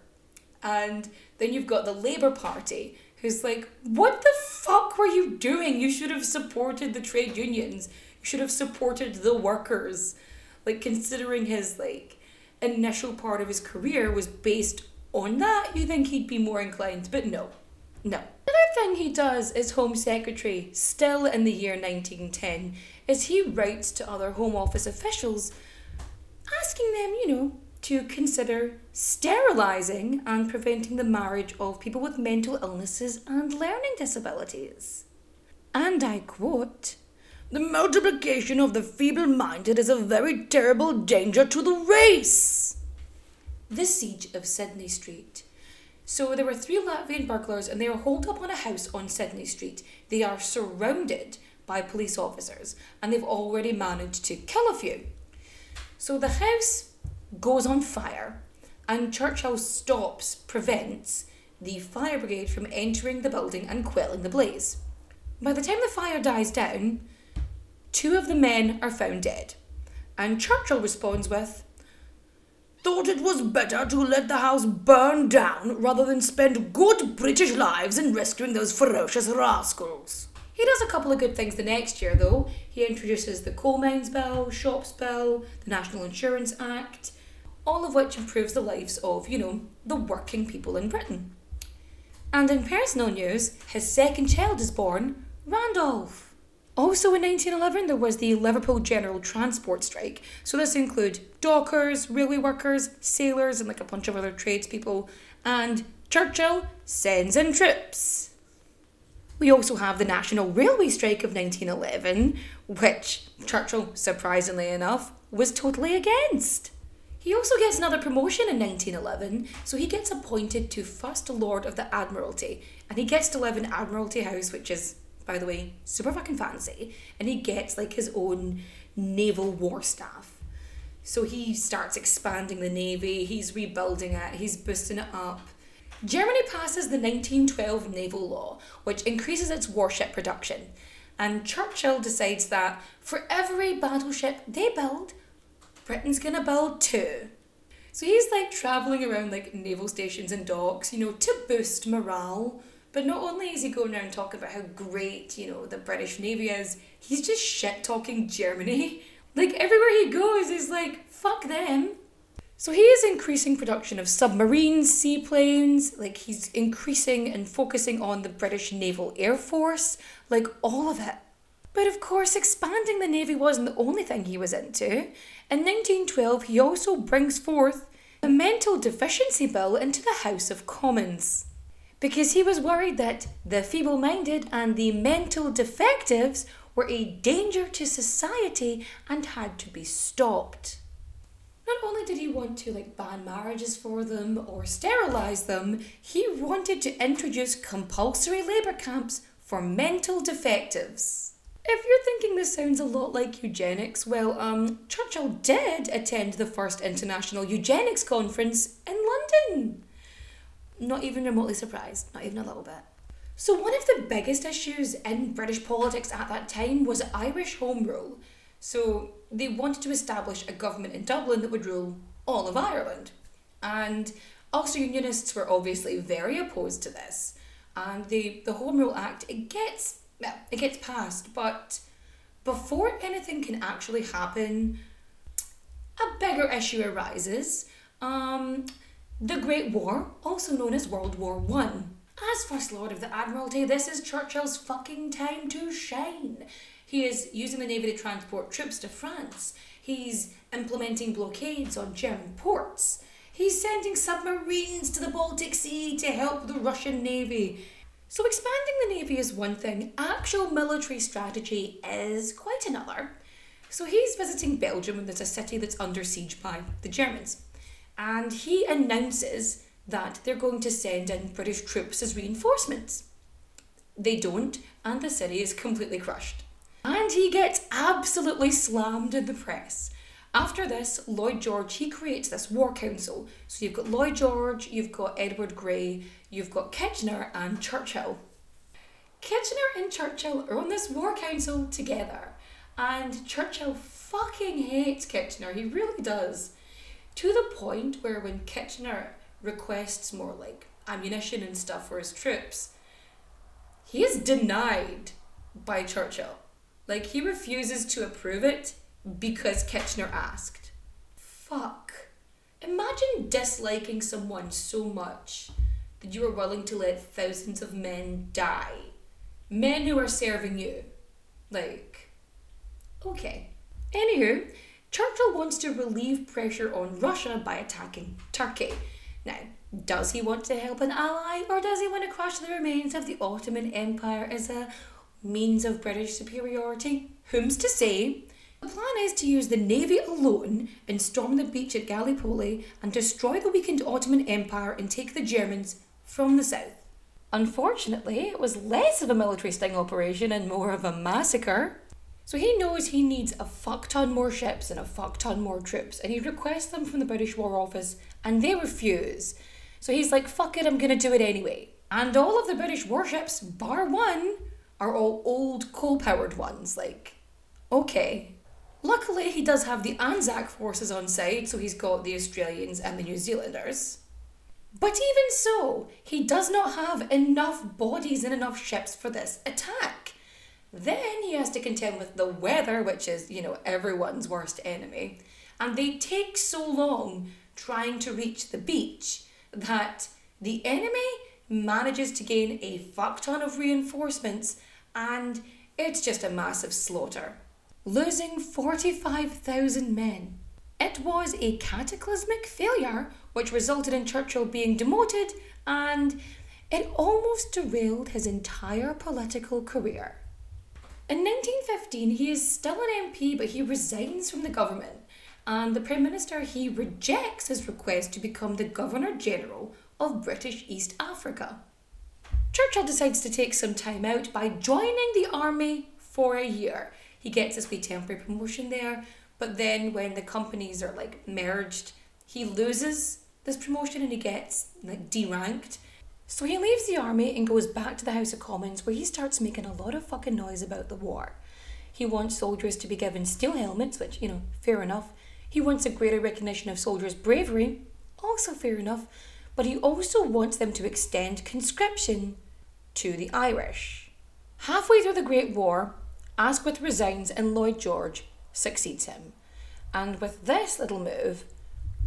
And then you've got the Labour Party, who's like, what the fuck were you doing? You should have supported the trade unions. You should have supported the workers. Like, considering his, like, initial part of his career was based on that, you think he'd be more inclined. But no, no. Another thing he does as Home Secretary, still in the year 1910, is he writes to other Home Office officials asking them, you know, to consider sterilising and preventing the marriage of people with mental illnesses and learning disabilities. And I quote, The multiplication of the feeble minded is a very terrible danger to the race. The siege of Sydney Street. So there were three Latvian burglars and they are holed up on a house on Sydney Street. They are surrounded by police officers and they've already managed to kill a few. So the house goes on fire, and Churchill stops, prevents the fire brigade from entering the building and quelling the blaze. By the time the fire dies down, two of the men are found dead, and Churchill responds with, Thought it was better to let the house burn down rather than spend good British lives in rescuing those ferocious rascals. He does a couple of good things the next year, though. He introduces the Coal Mines Bill, Shops Bill, the National Insurance Act, all of which improves the lives of, you know, the working people in Britain. And in personal news, his second child is born, Randolph. Also in 1911, there was the Liverpool General Transport Strike. So this include dockers, railway workers, sailors, and like a bunch of other tradespeople. And Churchill sends in troops. We also have the National Railway Strike of 1911, which Churchill, surprisingly enough, was totally against. He also gets another promotion in 1911, so he gets appointed to First Lord of the Admiralty, and he gets to live in Admiralty House, which is, by the way, super fucking fancy, and he gets like his own naval war staff. So he starts expanding the navy, he's rebuilding it, he's boosting it up. Germany passes the 1912 naval law, which increases its warship production, and Churchill decides that for every battleship they build, Britain's gonna build two. So he's like traveling around like naval stations and docks, you know, to boost morale. But not only is he going around talking about how great, you know, the British Navy is, he's just shit talking Germany. Like everywhere he goes, he's like, fuck them. So he is increasing production of submarines, seaplanes, like he's increasing and focusing on the British Naval Air Force, like all of it. But of course, expanding the Navy wasn't the only thing he was into. In 1912, he also brings forth the Mental Deficiency Bill into the House of Commons. Because he was worried that the feeble minded and the mental defectives were a danger to society and had to be stopped. Not only did he want to like ban marriages for them or sterilize them, he wanted to introduce compulsory labor camps for mental defectives. If you're thinking this sounds a lot like eugenics, well, um, Churchill did attend the first international eugenics conference in London. Not even remotely surprised, not even a little bit. So, one of the biggest issues in British politics at that time was Irish Home Rule. So, they wanted to establish a government in Dublin that would rule all of Ireland. And Ulster Unionists were obviously very opposed to this. And the, the Home Rule Act, it gets it gets passed, but before anything can actually happen, a bigger issue arises. Um, the Great War, also known as World War One. As First Lord of the Admiralty, this is Churchill's fucking time to shine. He is using the Navy to transport troops to France. He's implementing blockades on German ports. He's sending submarines to the Baltic Sea to help the Russian Navy. So, expanding the Navy is one thing, actual military strategy is quite another. So, he's visiting Belgium, and there's a city that's under siege by the Germans. And he announces that they're going to send in British troops as reinforcements. They don't, and the city is completely crushed. And he gets absolutely slammed in the press. After this, Lloyd George he creates this war council. So you've got Lloyd George, you've got Edward Grey, you've got Kitchener and Churchill. Kitchener and Churchill are on this war council together, and Churchill fucking hates Kitchener. He really does, to the point where when Kitchener requests more like ammunition and stuff for his troops, he is denied by Churchill. Like he refuses to approve it because Kitchener asked. Fuck. Imagine disliking someone so much that you are willing to let thousands of men die. Men who are serving you. Like, okay. Anywho, Churchill wants to relieve pressure on Russia by attacking Turkey. Now, does he want to help an ally or does he want to crush the remains of the Ottoman Empire as a means of British superiority? Whom's to say? The plan is to use the navy alone and storm the beach at Gallipoli and destroy the weakened Ottoman Empire and take the Germans from the south. Unfortunately, it was less of a military sting operation and more of a massacre. So he knows he needs a fuck ton more ships and a fuck ton more troops, and he requests them from the British War Office, and they refuse. So he's like, fuck it, I'm gonna do it anyway. And all of the British warships, bar one, are all old coal powered ones. Like, okay. Luckily, he does have the Anzac forces on side, so he's got the Australians and the New Zealanders. But even so, he does not have enough bodies and enough ships for this attack. Then he has to contend with the weather, which is, you know, everyone's worst enemy. And they take so long trying to reach the beach that the enemy manages to gain a fuck ton of reinforcements and it's just a massive slaughter, losing 45,000 men. It was a cataclysmic failure which resulted in Churchill being demoted and it almost derailed his entire political career. In 1915, he is still an MP, but he resigns from the government. and the Prime Minister he rejects his request to become the Governor General of British East Africa. Churchill decides to take some time out by joining the army for a year. He gets his wee temporary promotion there, but then when the companies are like merged, he loses this promotion and he gets like deranked. So he leaves the army and goes back to the House of Commons where he starts making a lot of fucking noise about the war. He wants soldiers to be given steel helmets, which, you know, fair enough. He wants a greater recognition of soldiers' bravery, also fair enough. But he also wants them to extend conscription to the Irish. Halfway through the Great War, Asquith resigns and Lloyd George succeeds him. And with this little move,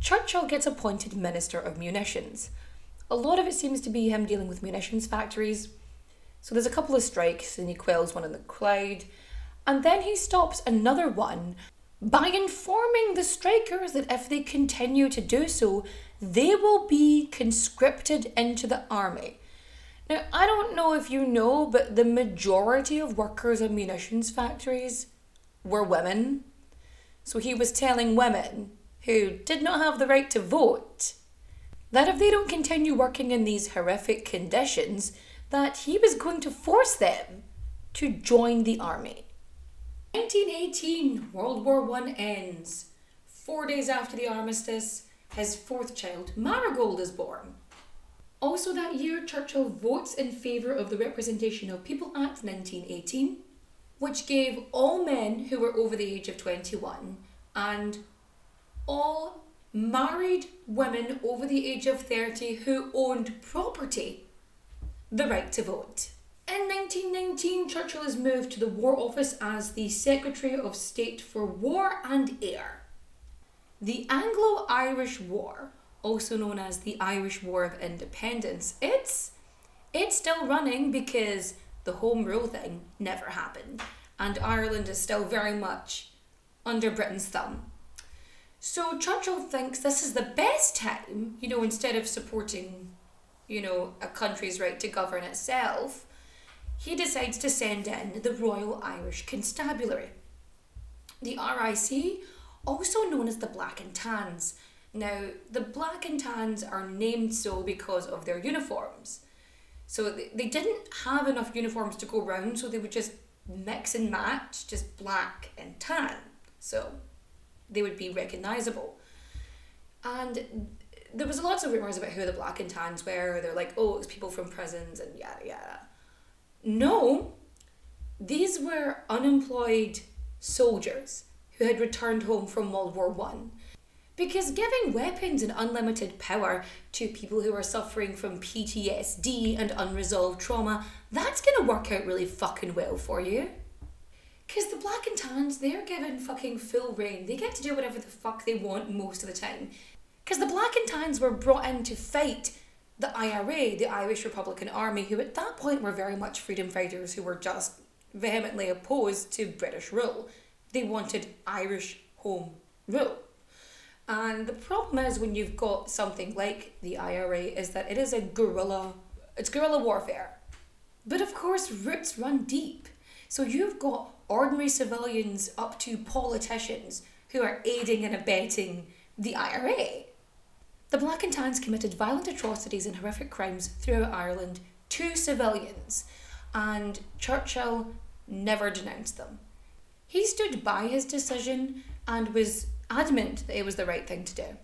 Churchill gets appointed Minister of Munitions. A lot of it seems to be him dealing with munitions factories. So there's a couple of strikes and he quells one in the crowd. And then he stops another one by informing the strikers that if they continue to do so, they will be conscripted into the army. Now, I don't know if you know, but the majority of workers in munitions factories were women. So he was telling women who did not have the right to vote that if they don't continue working in these horrific conditions, that he was going to force them to join the army. 1918, World War I ends. Four days after the armistice, his fourth child, Marigold, is born. Also, that year, Churchill votes in favour of the Representation of People Act 1918, which gave all men who were over the age of 21 and all married women over the age of 30 who owned property the right to vote. In 1919, Churchill is moved to the War Office as the Secretary of State for War and Air. The Anglo Irish War, also known as the Irish War of Independence, it's it's still running because the Home Rule thing never happened, and Ireland is still very much under Britain's thumb. So Churchill thinks this is the best time, you know, instead of supporting, you know, a country's right to govern itself, he decides to send in the Royal Irish Constabulary. The RIC, also known as the Black and Tans. Now, the Black and Tans are named so because of their uniforms. So they, didn't have enough uniforms to go round, so they would just mix and match, just black and tan. So they would be recognisable. And there was lots of rumours about who the black and tans were. They're like, oh, it was people from prisons and yada yada. No, these were unemployed soldiers who had returned home from World War One. Because giving weapons and unlimited power to people who are suffering from PTSD and unresolved trauma, that's gonna work out really fucking well for you. Because the black and tans, they're given fucking full reign. They get to do whatever the fuck they want most of the time. Because the black and tans were brought in to fight the IRA, the Irish Republican Army, who at that point were very much freedom fighters who were just vehemently opposed to British rule. They wanted Irish home rule. And the problem is when you've got something like the IRA is that it is a guerrilla it's guerrilla warfare. But of course roots run deep. So you've got ordinary civilians up to politicians who are aiding and abetting the IRA. The Black and Tans committed violent atrocities and horrific crimes throughout Ireland to civilians, and Churchill never denounced them. He stood by his decision and was adamant that it was the right thing to do.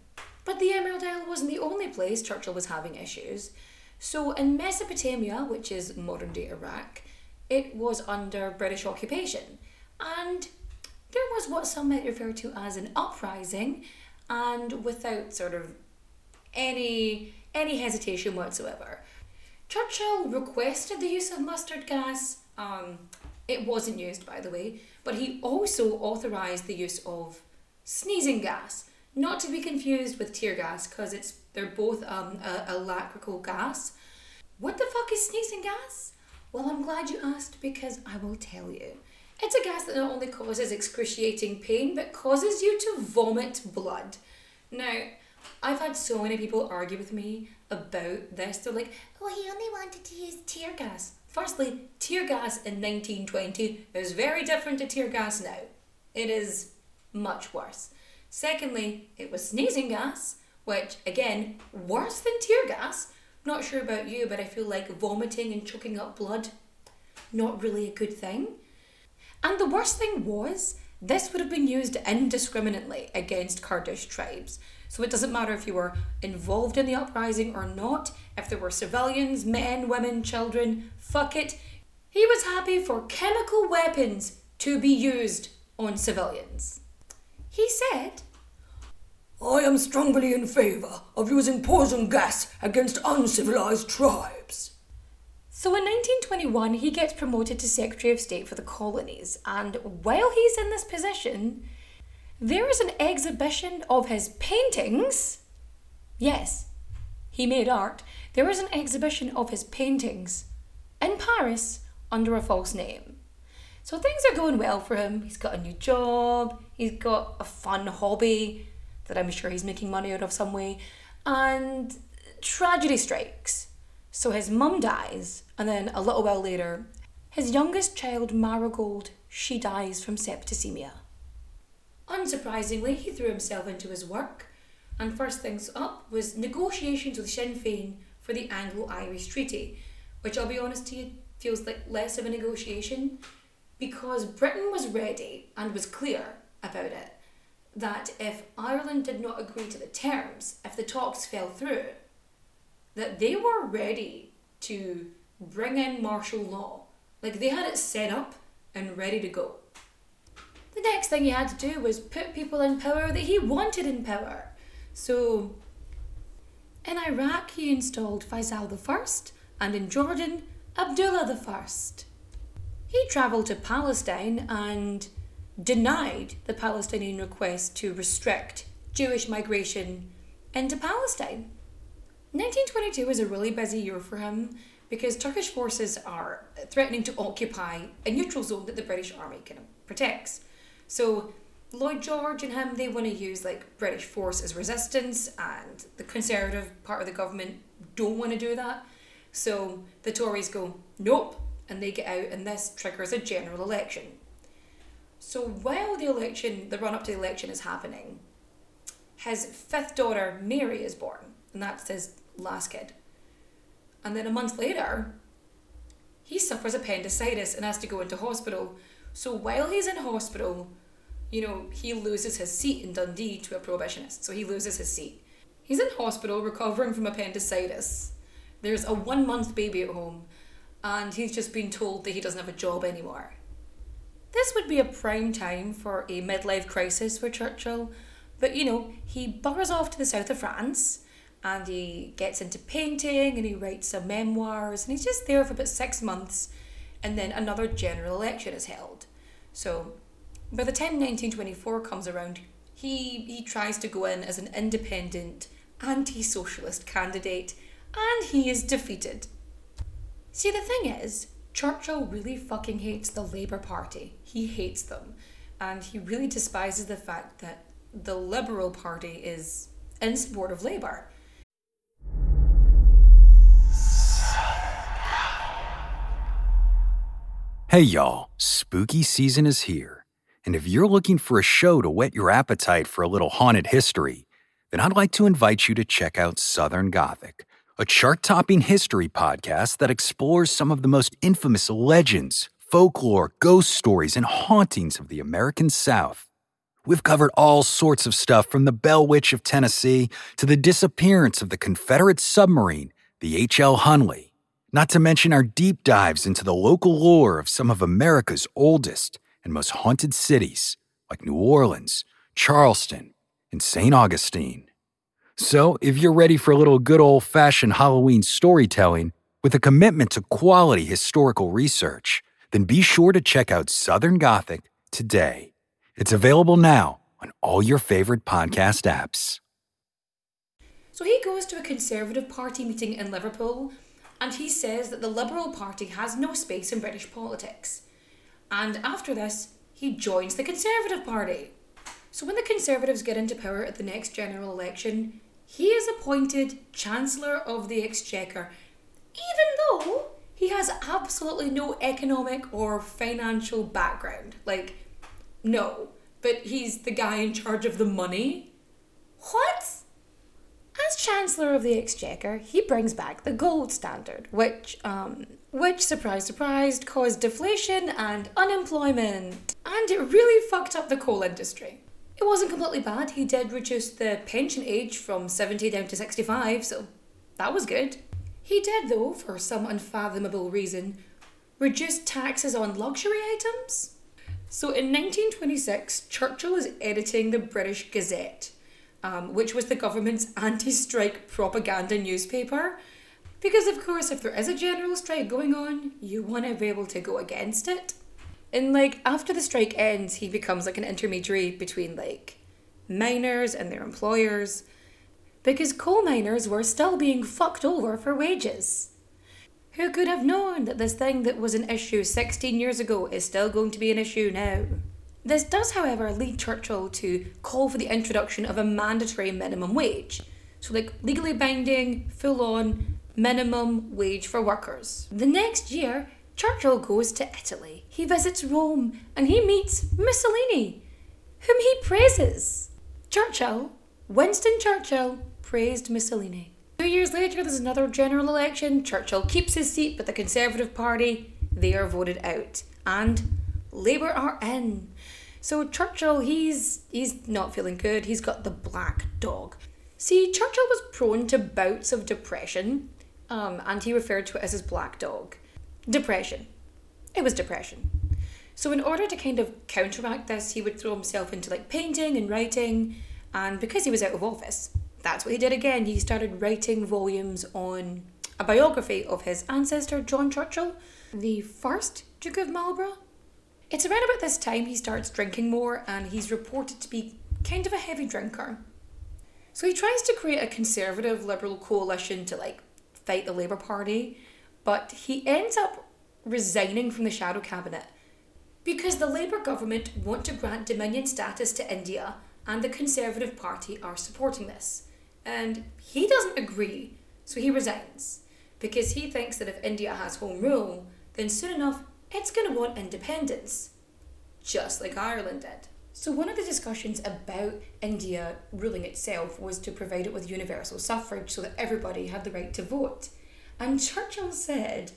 But the Emerald Isle wasn't the only place Churchill was having issues. So in Mesopotamia, which is modern day Iraq, it was under British occupation. And there was what some might refer to as an uprising, and without sort of any any hesitation whatsoever. Churchill requested the use of mustard gas. Um, it wasn't used, by the way, but he also authorised the use of sneezing gas, not to be confused with tear gas, because it's they're both um, a, a lacrical gas. What the fuck is sneezing gas? Well, I'm glad you asked because I will tell you. It's a gas that not only causes excruciating pain, but causes you to vomit blood. Now, I've had so many people argue with me about this. They're like, oh, he only wanted to use tear gas. Firstly, tear gas in 1920 is very different to tear gas now. It is much worse. Secondly, it was sneezing gas, which, again, worse than tear gas. Not sure about you, but I feel like vomiting and choking up blood, not really a good thing. And the worst thing was, this would have been used indiscriminately against Kurdish tribes. So it doesn't matter if you were involved in the uprising or not, if there were civilians, men, women, children, fuck it. He was happy for chemical weapons to be used on civilians. He said, I am strongly in favour of using poison gas against uncivilized tribes. So in 1921, he gets promoted to Secretary of State for the Colonies, and while he's in this position, there is an exhibition of his paintings. Yes, he made art. There is an exhibition of his paintings in Paris under a false name. So things are going well for him. He's got a new job, he's got a fun hobby that I'm sure he's making money out of some way, and tragedy strikes. So his mum dies, and then a little while later, his youngest child, Marigold, she dies from septicemia. Unsurprisingly, he threw himself into his work, and first things up was negotiations with Sinn Féin for the Anglo Irish Treaty, which I'll be honest to you feels like less of a negotiation because Britain was ready and was clear about it that if Ireland did not agree to the terms, if the talks fell through, that they were ready to bring in martial law. Like they had it set up and ready to go. The next thing he had to do was put people in power that he wanted in power. So in Iraq he installed Faisal I and in Jordan Abdullah I. He travelled to Palestine and denied the Palestinian request to restrict Jewish migration into Palestine. 1922 was a really busy year for him because Turkish forces are threatening to occupy a neutral zone that the British Army kind of protects. So Lloyd George and him, they want to use like British force as resistance, and the Conservative part of the government don't want to do that. So the Tories go, nope, and they get out, and this triggers a general election. So while the election, the run up to the election is happening, his fifth daughter, Mary, is born, and that's his last kid. And then a month later, he suffers appendicitis and has to go into hospital. So while he's in hospital, you know, he loses his seat in Dundee to a prohibitionist. So he loses his seat. He's in hospital recovering from appendicitis. There's a one month baby at home, and he's just been told that he doesn't have a job anymore. This would be a prime time for a midlife crisis for Churchill, but you know, he burrs off to the south of France and he gets into painting and he writes some memoirs and he's just there for about six months and then another general election is held. So by the time 1924 comes around, he, he tries to go in as an independent, anti socialist candidate and he is defeated. See, the thing is, Churchill really fucking hates the Labour Party. He hates them. And he really despises the fact that the Liberal Party is in support of Labour. Hey y'all, spooky season is here. And if you're looking for a show to whet your appetite for a little haunted history, then I'd like to invite you to check out Southern Gothic a chart topping history podcast that explores some of the most infamous legends, folklore, ghost stories, and hauntings of the American South. We've covered all sorts of stuff from the Bell Witch of Tennessee to the disappearance of the Confederate submarine, the H.L. Hunley, not to mention our deep dives into the local lore of some of America's oldest and most haunted cities, like New Orleans, Charleston, and St. Augustine. So, if you're ready for a little good old fashioned Halloween storytelling with a commitment to quality historical research, then be sure to check out Southern Gothic today. It's available now on all your favorite podcast apps. So he goes to a Conservative Party meeting in Liverpool and he says that the Liberal Party has no space in British politics. And after this, he joins the Conservative Party. So when the Conservatives get into power at the next general election, he is appointed Chancellor of the Exchequer, even though he has absolutely no economic or financial background. Like, no. but he's the guy in charge of the money. What? As Chancellor of the Exchequer, he brings back the gold standard, which, um, which, surprise, surprise, caused deflation and unemployment. And it really fucked up the coal industry. It wasn't completely bad. He did reduce the pension age from 70 down to 65, so that was good. He did, though, for some unfathomable reason, reduce taxes on luxury items. So in 1926, Churchill is editing the British Gazette, um, which was the government's anti strike propaganda newspaper. Because, of course, if there is a general strike going on, you want to be able to go against it. And, like, after the strike ends, he becomes like an intermediary between, like, miners and their employers. Because coal miners were still being fucked over for wages. Who could have known that this thing that was an issue 16 years ago is still going to be an issue now? This does, however, lead Churchill to call for the introduction of a mandatory minimum wage. So, like legally binding, full on minimum wage for workers. The next year, Churchill goes to Italy. He visits Rome and he meets Mussolini, whom he praises. Churchill, Winston Churchill, praised Mussolini. Two years later, there's another general election. Churchill keeps his seat, but the Conservative Party, they are voted out. And Labour are in. So Churchill, he's he's not feeling good. He's got the black dog. See, Churchill was prone to bouts of depression, um, and he referred to it as his black dog. Depression. It was depression. So in order to kind of counteract this, he would throw himself into like painting and writing, and because he was out of office, that's what he did again. He started writing volumes on a biography of his ancestor, John Churchill, the first Duke of Marlborough. It's around about this time he starts drinking more and he's reported to be kind of a heavy drinker. So he tries to create a conservative liberal coalition to like fight the Labour Party, but he ends up resigning from the shadow cabinet because the Labour government want to grant dominion status to India and the Conservative Party are supporting this. And he doesn't agree, so he resigns because he thinks that if India has home rule, then soon enough it's going to want independence, just like Ireland did. So, one of the discussions about India ruling itself was to provide it with universal suffrage so that everybody had the right to vote. And Churchill said,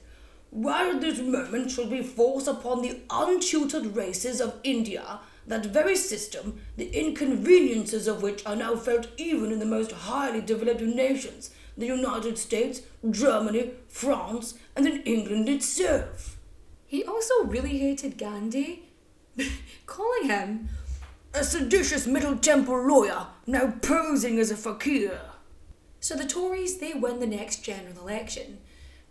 While this moment should be forced upon the untutored races of India, that very system, the inconveniences of which are now felt even in the most highly developed nations, the United States, Germany, France, and in England itself. He also really hated Gandhi, calling him a seditious Middle Temple lawyer, now posing as a fakir. So the Tories, they win the next general election.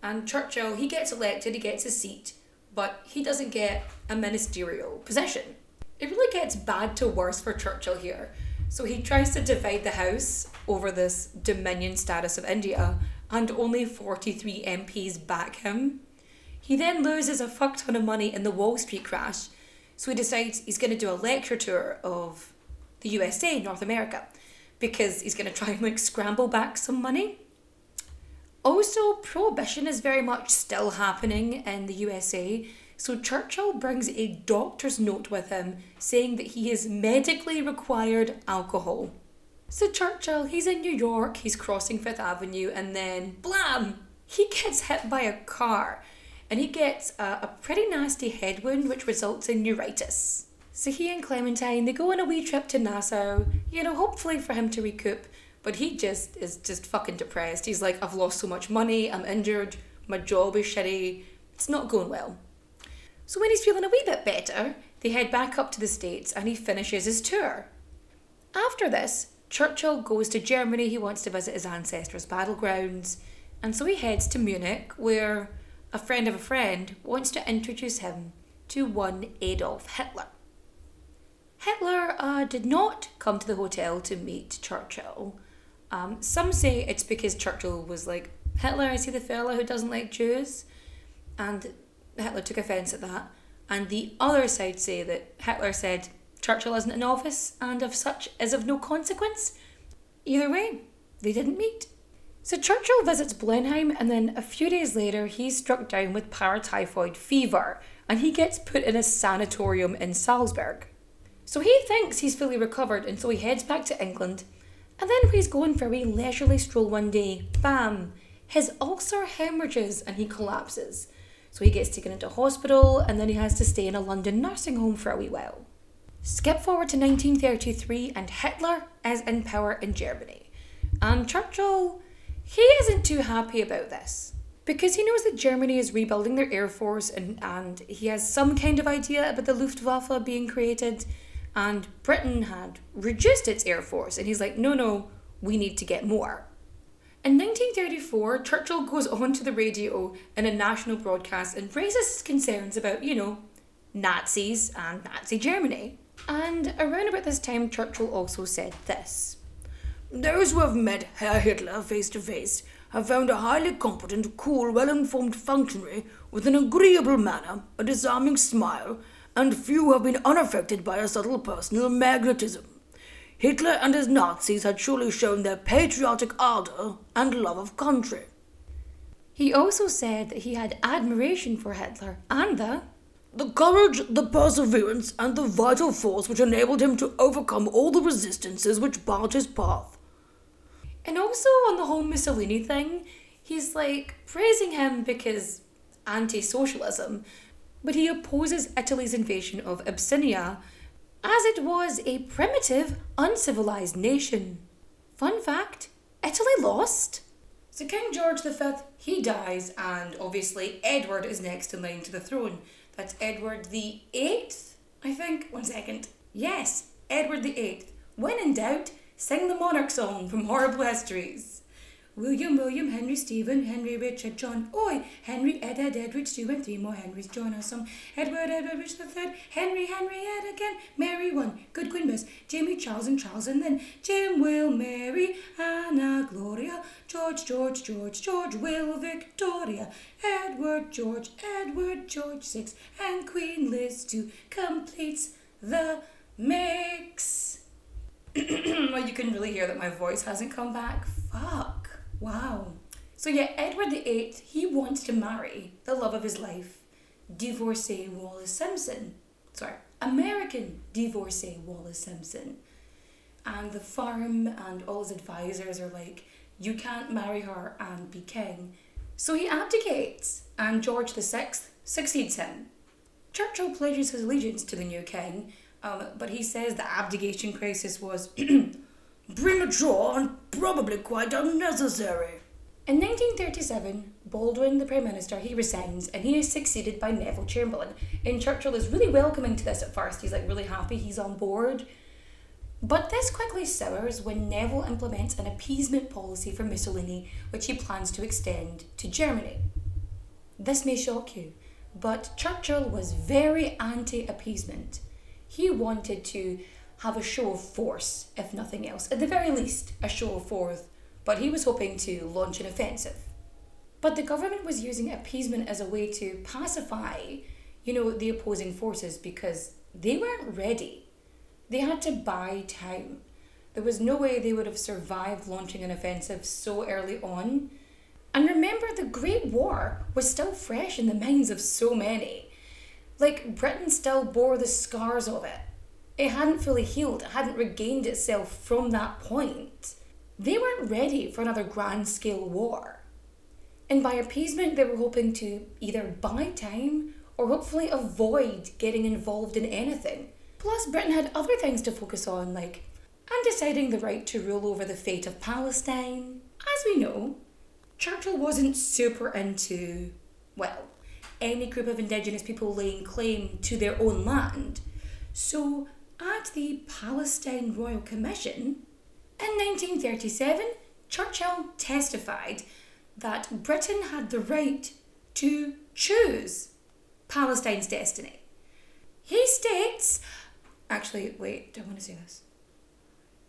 And Churchill, he gets elected, he gets a seat, but he doesn't get a ministerial position it really gets bad to worse for Churchill here. So he tries to divide the House over this dominion status of India, and only 43 MPs back him. He then loses a fuck ton of money in the Wall Street crash, so he decides he's going to do a lecture tour of the USA, North America, because he's going to try and like scramble back some money. Also, prohibition is very much still happening in the USA, so Churchill brings a doctor's note with him saying that he is medically required alcohol. So Churchill, he's in New York, he's crossing Fifth Avenue, and then blam! He gets hit by a car and he gets a, a pretty nasty head wound which results in neuritis. So he and Clementine, they go on a wee trip to Nassau, you know, hopefully for him to recoup, but he just is just fucking depressed. He's like, I've lost so much money, I'm injured, my job is shitty, it's not going well. So when he's feeling a wee bit better, they head back up to the States and he finishes his tour. After this, Churchill goes to Germany, he wants to visit his ancestors' battlegrounds, and so he heads to Munich, where a friend of a friend wants to introduce him to one Adolf Hitler. Hitler uh, did not come to the hotel to meet Churchill. Um, some say it's because Churchill was like, Hitler, I see the fella who doesn't like Jews. And Hitler took offence at that, and the other side say that Hitler said Churchill isn't in office and of such is of no consequence. Either way, they didn't meet. So Churchill visits Blenheim, and then a few days later, he's struck down with paratyphoid fever and he gets put in a sanatorium in Salzburg. So he thinks he's fully recovered, and so he heads back to England. And then he's going for a wee leisurely stroll one day, bam, his ulcer hemorrhages and he collapses. So he gets taken into hospital and then he has to stay in a London nursing home for a wee while. Skip forward to 1933 and Hitler is in power in Germany. And Churchill, he isn't too happy about this. Because he knows that Germany is rebuilding their air force and, and he has some kind of idea about the Luftwaffe being created. And Britain had reduced its air force. And he's like, no, no, we need to get more. In 1934, Churchill goes onto the radio in a national broadcast and raises his concerns about, you know, Nazis and Nazi Germany. And around about this time, Churchill also said this Those who have met Herr Hitler face to face have found a highly competent, cool, well informed functionary with an agreeable manner, a disarming smile, and few have been unaffected by a subtle personal magnetism. Hitler and his Nazis had surely shown their patriotic ardour and love of country. He also said that he had admiration for Hitler and the the courage, the perseverance, and the vital force which enabled him to overcome all the resistances which barred his path. And also on the whole Mussolini thing, he's like praising him because anti socialism, but he opposes Italy's invasion of Abyssinia as it was a primitive, uncivilized nation. Fun fact Italy lost. So King George V, he dies, and obviously Edward is next in line to the throne. That's Edward the Eighth, I think. One second. Yes, Edward the Eighth. When in doubt, sing the monarch song from Horrible Histories. William, William, Henry, Stephen, Henry, Richard, John, Oi, Henry, Ed, Ed, Edward, Stu, and three more Henrys, join us some. Edward, Edward, Rich the third, Henry, Henry, Ed again, Mary one, good Queen Bess, Jamie, Charles, and Charles, and then Jim, Will, Mary, Anna, Gloria, George, George, George, George, Will, Victoria, Edward, George, Edward, George six, and Queen Liz two completes the mix. well, you can really hear that my voice hasn't come back. Fuck. Wow. So yeah, Edward VIII, he wants to marry the love of his life, divorcee Wallis Simpson. Sorry, American divorcee Wallis Simpson. And the farm and all his advisors are like, you can't marry her and be king. So he abdicates, and George VI succeeds him. Churchill pledges his allegiance to the new king, um, but he says the abdication crisis was premature and probably quite unnecessary. In 1937, Baldwin, the Prime Minister, he resigns and he is succeeded by Neville Chamberlain. And Churchill is really welcoming to this at first. He's like really happy he's on board. But this quickly sours when Neville implements an appeasement policy for Mussolini, which he plans to extend to Germany. This may shock you, but Churchill was very anti appeasement. He wanted to have a show of force, if nothing else. At the very least, a show of force, but he was hoping to launch an offensive. But the government was using appeasement as a way to pacify, you know, the opposing forces because they weren't ready. They had to buy time. There was no way they would have survived launching an offensive so early on. And remember, the Great War was still fresh in the minds of so many. Like, Britain still bore the scars of it it hadn't fully healed, it hadn't regained itself from that point. They weren't ready for another grand scale war. And by appeasement, they were hoping to either buy time or hopefully avoid getting involved in anything. Plus, Britain had other things to focus on, like undeciding the right to rule over the fate of Palestine. As we know, Churchill wasn't super into, well, any group of indigenous people laying claim to their own land. So at the Palestine Royal Commission, in 1937, Churchill testified that Britain had the right to choose Palestine's destiny. He states, actually, wait, do I want to say this?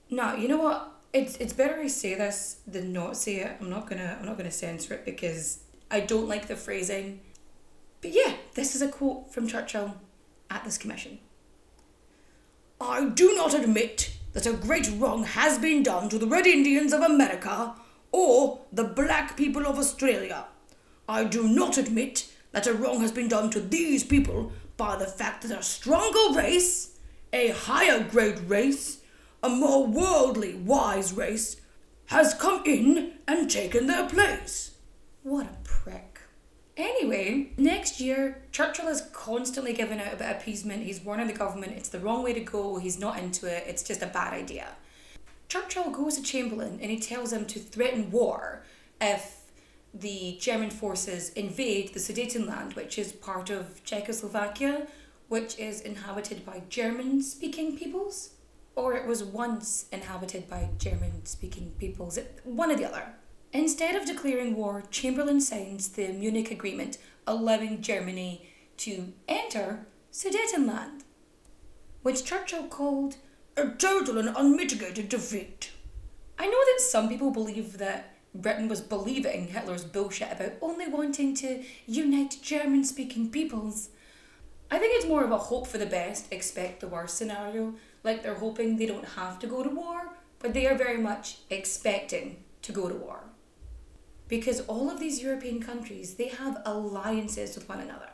No, you know what? It's it's better I say this than not say it. I'm not gonna I'm not gonna censor it because I don't like the phrasing. But yeah, this is a quote from Churchill at this commission. I do not admit that a great wrong has been done to the Red Indians of America or the black people of Australia. I do not admit that a wrong has been done to these people by the fact that a stronger race, a higher grade race, a more worldly wise race, has come in and taken their place. What a prick. Anyway, next year, Churchill is constantly giving out about appeasement. He's warning the government it's the wrong way to go, he's not into it, it's just a bad idea. Churchill goes to Chamberlain and he tells him to threaten war if the German forces invade the Sudetenland, which is part of Czechoslovakia, which is inhabited by German speaking peoples. Or it was once inhabited by German speaking peoples, one or the other. Instead of declaring war, Chamberlain signs the Munich Agreement allowing Germany to enter Sudetenland, which Churchill called a total and unmitigated defeat. I know that some people believe that Britain was believing Hitler's bullshit about only wanting to unite German speaking peoples. I think it's more of a hope for the best, expect the worst scenario. Like they're hoping they don't have to go to war, but they are very much expecting to go to war. Because all of these European countries, they have alliances with one another.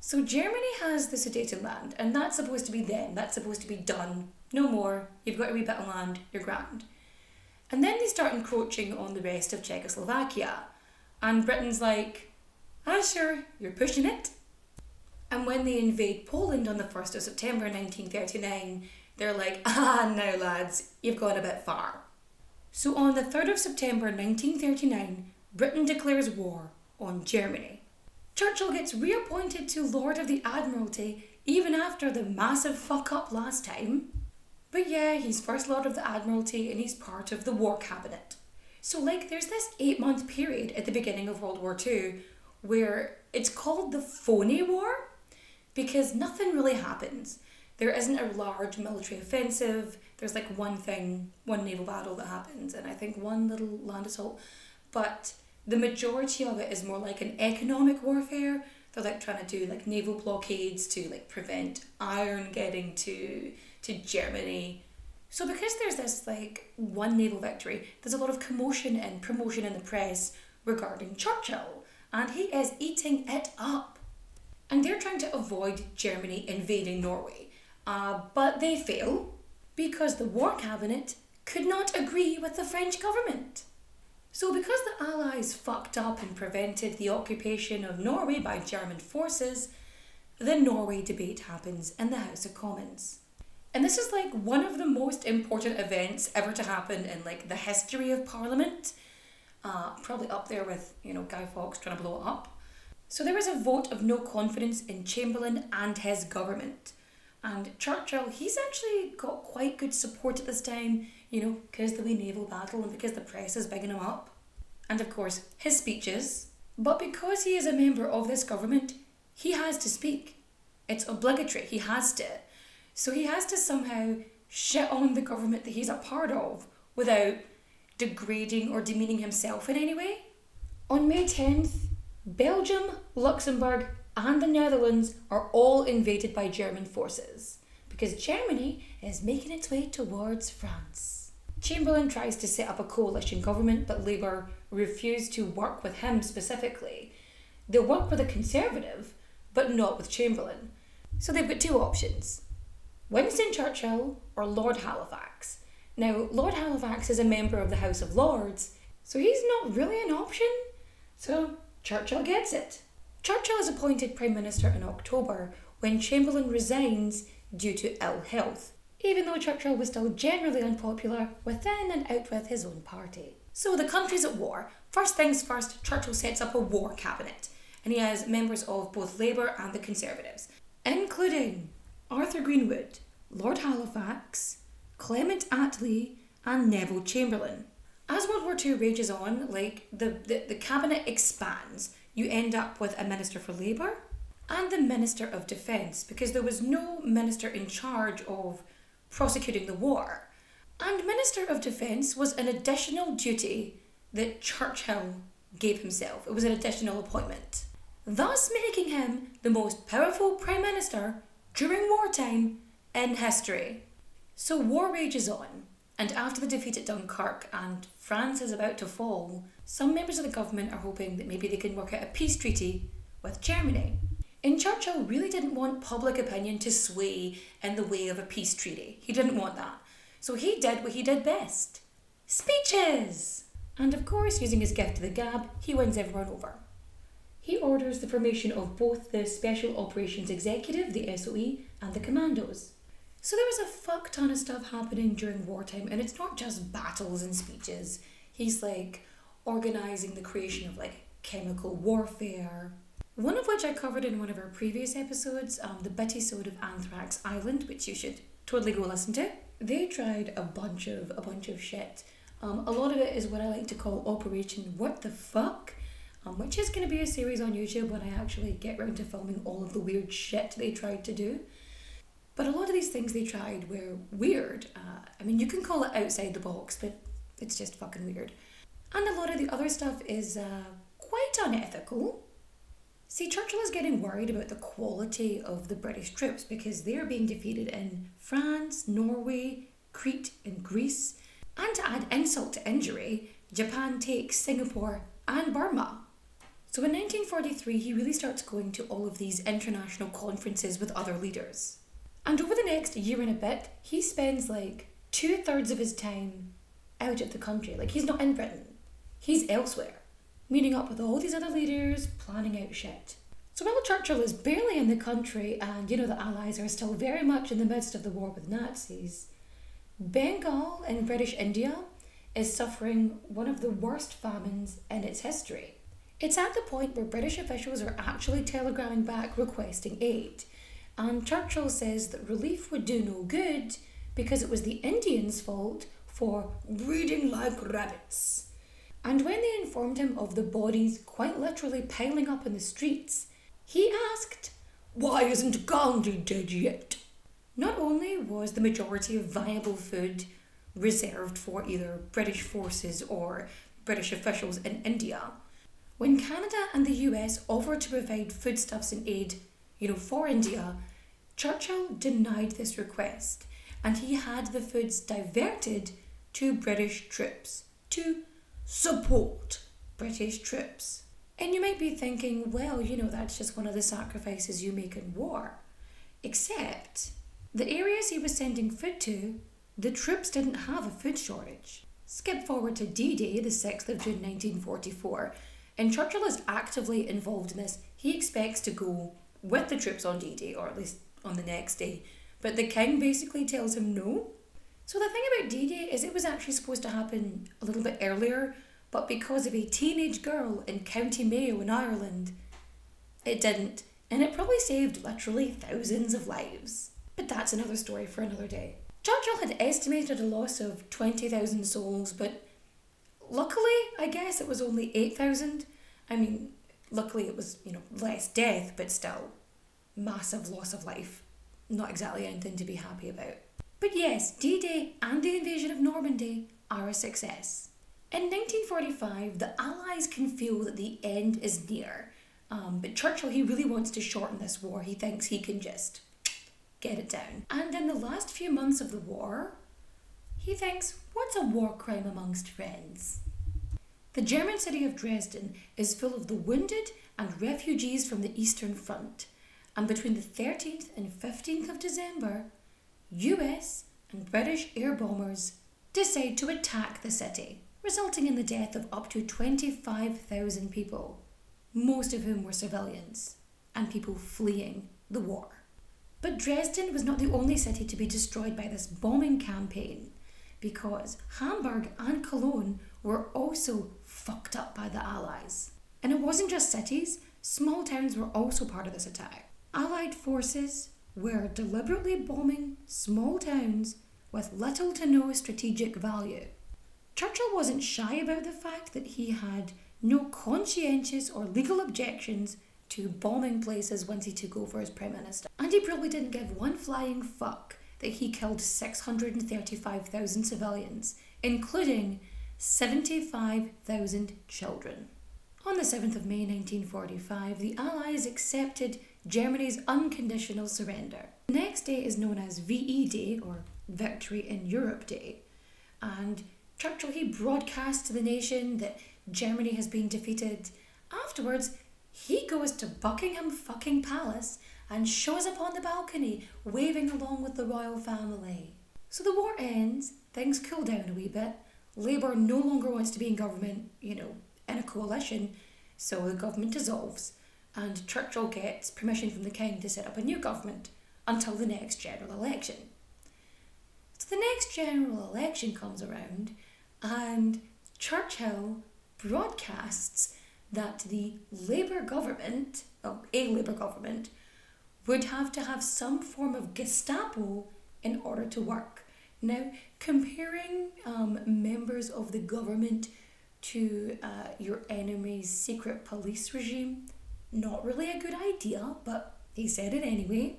So Germany has the Sudetenland, and that's supposed to be them. That's supposed to be done. No more. You've got a wee bit of land. You're grand. And then they start encroaching on the rest of Czechoslovakia. And Britain's like, ah, sure, you're pushing it. And when they invade Poland on the 1st of September 1939, they're like, ah, now lads, you've gone a bit far. So on the 3rd of September 1939, Britain declares war on Germany. Churchill gets reappointed to Lord of the Admiralty even after the massive fuck up last time. But yeah, he's First Lord of the Admiralty and he's part of the War Cabinet. So, like, there's this eight month period at the beginning of World War II where it's called the phony war because nothing really happens. There isn't a large military offensive. There's like one thing, one naval battle that happens, and I think one little land assault. But the majority of it is more like an economic warfare. They're like trying to do like naval blockades to like prevent iron getting to to Germany. So because there's this like one naval victory, there's a lot of commotion and promotion in the press regarding Churchill, and he is eating it up. And they're trying to avoid Germany invading Norway, uh, but they fail because the War Cabinet could not agree with the French government. So, because the Allies fucked up and prevented the occupation of Norway by German forces, the Norway debate happens in the House of Commons. And this is like one of the most important events ever to happen in like the history of Parliament. Uh, probably up there with, you know, Guy Fawkes trying to blow it up. So there was a vote of no confidence in Chamberlain and his government. And Churchill, he's actually got quite good support at this time, you know, because the wee naval battle and because the press is bigging him up. And of course, his speeches. But because he is a member of this government, he has to speak. It's obligatory, he has to. So he has to somehow shit on the government that he's a part of without degrading or demeaning himself in any way. On May 10th, Belgium, Luxembourg, and the Netherlands are all invaded by German forces because Germany is making its way towards France. Chamberlain tries to set up a coalition government, but Labour refuse to work with him specifically. They'll work with a Conservative, but not with Chamberlain. So they've got two options Winston Churchill or Lord Halifax. Now, Lord Halifax is a member of the House of Lords, so he's not really an option. So Churchill gets it. Churchill is appointed Prime Minister in October when Chamberlain resigns due to ill health, even though Churchill was still generally unpopular within and out with his own party. So the country's at war. First things first, Churchill sets up a war cabinet, and he has members of both Labour and the Conservatives, including Arthur Greenwood, Lord Halifax, Clement Attlee, and Neville Chamberlain. As World War II rages on, like the, the, the cabinet expands, you end up with a Minister for Labour and the Minister of Defence because there was no minister in charge of prosecuting the war. And Minister of Defence was an additional duty that Churchill gave himself. It was an additional appointment, thus making him the most powerful Prime Minister during wartime in history. So war rages on, and after the defeat at Dunkirk and France is about to fall, some members of the government are hoping that maybe they can work out a peace treaty with Germany. And Churchill really didn't want public opinion to sway in the way of a peace treaty. He didn't want that. So he did what he did best speeches! And of course, using his gift to the gab, he wins everyone over. He orders the formation of both the Special Operations Executive, the SOE, and the Commandos. So there was a fuck ton of stuff happening during wartime, and it's not just battles and speeches. He's like organizing the creation of like chemical warfare. One of which I covered in one of our previous episodes, um, the Bitty Sode of Anthrax Island, which you should totally go listen to. They tried a bunch of a bunch of shit. Um, a lot of it is what I like to call Operation What the Fuck, um, which is going to be a series on YouTube when I actually get round to filming all of the weird shit they tried to do. But a lot of these things they tried were weird. Uh, I mean, you can call it outside the box, but it's just fucking weird. And a lot of the other stuff is uh, quite unethical. See, Churchill is getting worried about the quality of the British troops because they're being defeated in France, Norway, Crete, and Greece. And to add insult to injury, Japan takes Singapore and Burma. So in 1943, he really starts going to all of these international conferences with other leaders. And over the next year and a bit, he spends like two thirds of his time out of the country. Like he's not in Britain, he's elsewhere, meeting up with all these other leaders, planning out shit. So while Churchill is barely in the country and, you know, the Allies are still very much in the midst of the war with Nazis, Bengal in British India is suffering one of the worst famines in its history. It's at the point where British officials are actually telegramming back requesting aid, and Churchill says that relief would do no good because it was the Indians' fault for breeding like rabbits. And when they informed him of the bodies quite literally piling up in the streets, he asked, Why isn't Gandhi dead yet? Not only was the majority of viable food reserved for either British forces or British officials in India, when Canada and the US offered to provide foodstuffs and aid, you know, for India, Churchill denied this request and he had the foods diverted to British troops to support British troops. And you might be thinking, well, you know, that's just one of the sacrifices you make in war. Except the areas he was sending food to, the troops didn't have a food shortage. Skip forward to D Day, the 6th of June 1944, and Churchill is actively involved in this. He expects to go with the troops on D Day, or at least on the next day, but the King basically tells him no. So the thing about D Day is it was actually supposed to happen a little bit earlier, but because of a teenage girl in County Mayo in Ireland, it didn't, and it probably saved literally thousands of lives. But that's another story for another day. Churchill had estimated a loss of 20,000 souls, but luckily, I guess it was only 8,000. I mean, luckily it was, you know, less death, but still, massive loss of life. Not exactly anything to be happy about. But yes, D Day and the invasion of Normandy are a success. In 1945, the Allies can feel that the end is near, um, but Churchill, he really wants to shorten this war. He thinks he can just get it down. And in the last few months of the war, he thinks, what's a war crime amongst friends? The German city of Dresden is full of the wounded and refugees from the Eastern Front, and between the 13th and 15th of December, US and British air bombers decide to attack the city resulting in the death of up to 25,000 people, most of whom were civilians and people fleeing the war. But Dresden was not the only city to be destroyed by this bombing campaign, because Hamburg and Cologne were also fucked up by the Allies. And it wasn't just cities, small towns were also part of this attack. Allied forces were deliberately bombing small towns with little to no strategic value. Churchill wasn't shy about the fact that he had no conscientious or legal objections to bombing places once he took over as Prime Minister. And he probably didn't give one flying fuck that he killed 635,000 civilians, including 75,000 children. On the 7th of May 1945, the Allies accepted Germany's unconditional surrender. The next day is known as VE Day, or Victory in Europe Day, and Churchill he broadcast to the nation that Germany has been defeated. Afterwards, he goes to Buckingham fucking Palace and shows up on the balcony, waving along with the royal family. So the war ends, things cool down a wee bit. Labour no longer wants to be in government, you know, in a coalition, so the government dissolves, and Churchill gets permission from the King to set up a new government until the next general election. So the next general election comes around, and Churchill broadcasts that the Labour government, oh, a Labour government, would have to have some form of Gestapo in order to work. Now, comparing um, members of the government to uh, your enemy's secret police regime, not really a good idea, but he said it anyway.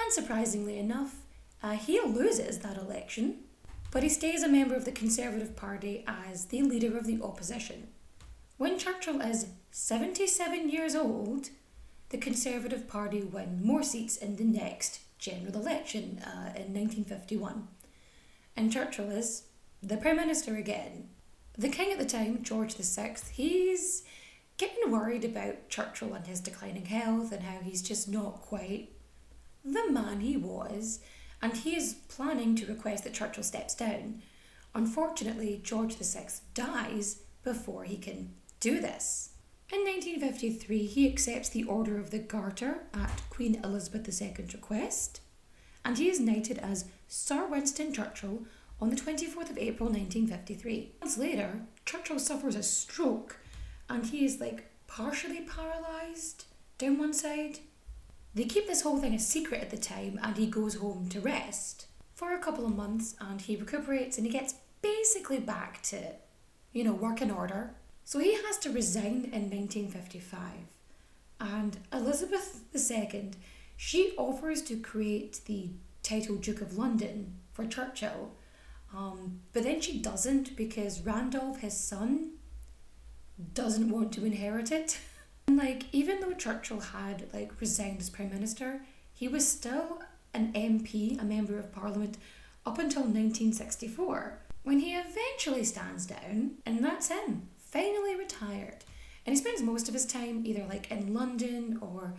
And surprisingly enough, uh, he loses that election, but he stays a member of the Conservative Party as the leader of the opposition. When Churchill is 77 years old, the Conservative Party win more seats in the next general election uh, in 1951. And Churchill is the Prime Minister again. The King at the time, George VI, he's getting worried about Churchill and his declining health and how he's just not quite the man he was, and he is planning to request that Churchill steps down. Unfortunately, George VI dies before he can do this. In 1953, he accepts the Order of the Garter at Queen Elizabeth II's request, and he is knighted as Sir Winston Churchill on the 24th of April 1953. Months later, Churchill suffers a stroke and he is like partially paralysed down one side. They keep this whole thing a secret at the time and he goes home to rest for a couple of months and he recuperates and he gets basically back to, you know, working order. So he has to resign in 1955. And Elizabeth II, she offers to create the title Duke of London for Churchill, um, but then she doesn't because Randolph, his son, doesn't want to inherit it. And like, even though Churchill had like resigned as Prime Minister, he was still an MP, a Member of Parliament, up until 1964, when he eventually stands down, and that's him, finally retired. And he spends most of his time either like in London or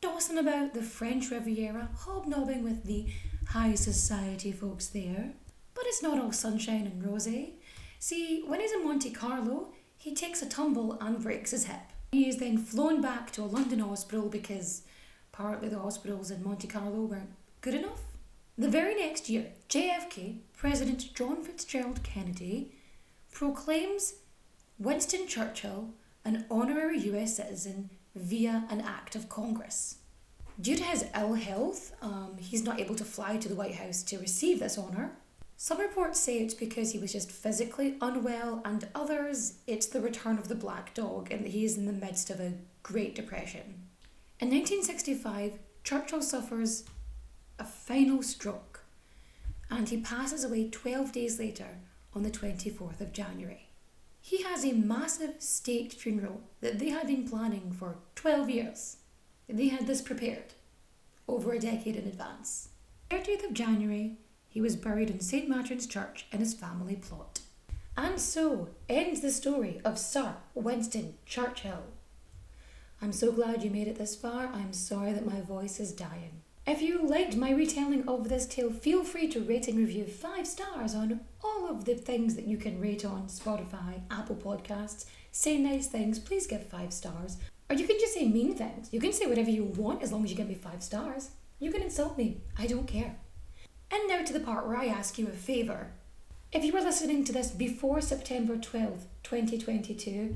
dossing about the French Riviera, hobnobbing with the high society folks there. But it's not all sunshine and rosy. See, when he's in Monte Carlo, he takes a tumble and breaks his hip. He is then flown back to a London hospital because apparently the hospitals in Monte Carlo weren't good enough. The very next year, JFK, President John Fitzgerald Kennedy, proclaims Winston Churchill an honorary US citizen via an act of Congress. Due to his ill health, um, he's not able to fly to the White House to receive this honour. Some reports say it's because he was just physically unwell, and others it's the return of the black dog and that he is in the midst of a Great Depression. In 1965, Churchill suffers a final stroke and he passes away 12 days later on the 24th of January. He has a massive state funeral that they had been planning for 12 years. They had this prepared over a decade in advance. 30th of January, he was buried in St. Martin's Church in his family plot. And so ends the story of Sir Winston Churchill. I'm so glad you made it this far. I'm sorry that my voice is dying. If you liked my retelling of this tale, feel free to rate and review five stars on all of the things that you can rate on Spotify, Apple Podcasts. Say nice things, please give five stars. Or you can just say mean things. You can say whatever you want as long as you give me five stars. You can insult me, I don't care. And now to the part where I ask you a favour. If you were listening to this before September 12th, 2022,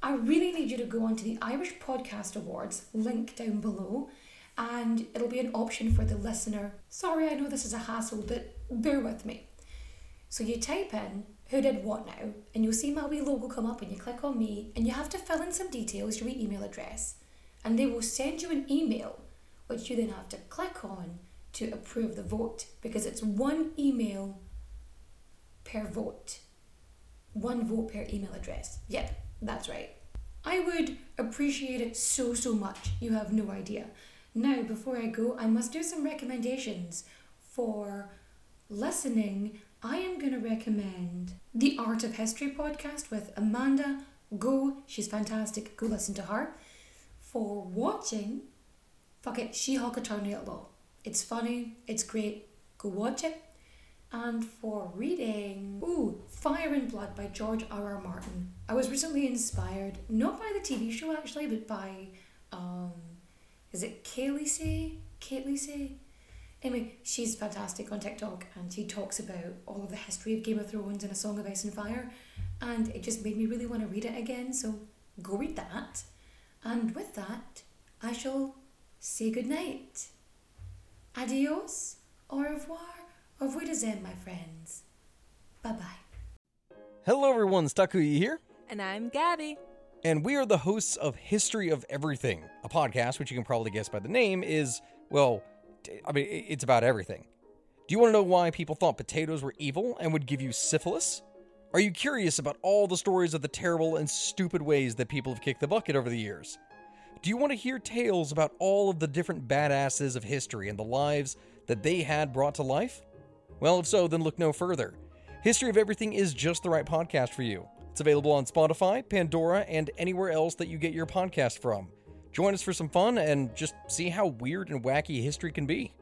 I really need you to go onto the Irish Podcast Awards, link down below, and it'll be an option for the listener. Sorry, I know this is a hassle, but bear with me. So you type in who did what now, and you'll see my wee logo come up, and you click on me, and you have to fill in some details, your wee email address, and they will send you an email, which you then have to click on to approve the vote because it's one email per vote. One vote per email address. Yep, that's right. I would appreciate it so, so much. You have no idea. Now, before I go, I must do some recommendations for listening. I am going to recommend the Art of History podcast with Amanda Go. She's fantastic. Go listen to her. for watching, fuck it, She Hulk Attorney at Law. It's funny, it's great, go watch it. And for reading, ooh, Fire and Blood by George R. R. Martin. I was recently inspired, not by the TV show actually, but by, um, is it Kaylee Say? Kaylee Say? Anyway, she's fantastic on TikTok and she talks about all of the history of Game of Thrones and A Song of Ice and Fire. And it just made me really want to read it again, so go read that. And with that, I shall say goodnight. Adios, au revoir, au revoir, my friends. Bye bye. Hello, everyone. Stakuyi here. And I'm Gabby. And we are the hosts of History of Everything, a podcast which you can probably guess by the name is, well, I mean, it's about everything. Do you want to know why people thought potatoes were evil and would give you syphilis? Are you curious about all the stories of the terrible and stupid ways that people have kicked the bucket over the years? Do you want to hear tales about all of the different badasses of history and the lives that they had brought to life? Well, if so, then look no further. History of Everything is just the right podcast for you. It's available on Spotify, Pandora, and anywhere else that you get your podcast from. Join us for some fun and just see how weird and wacky history can be.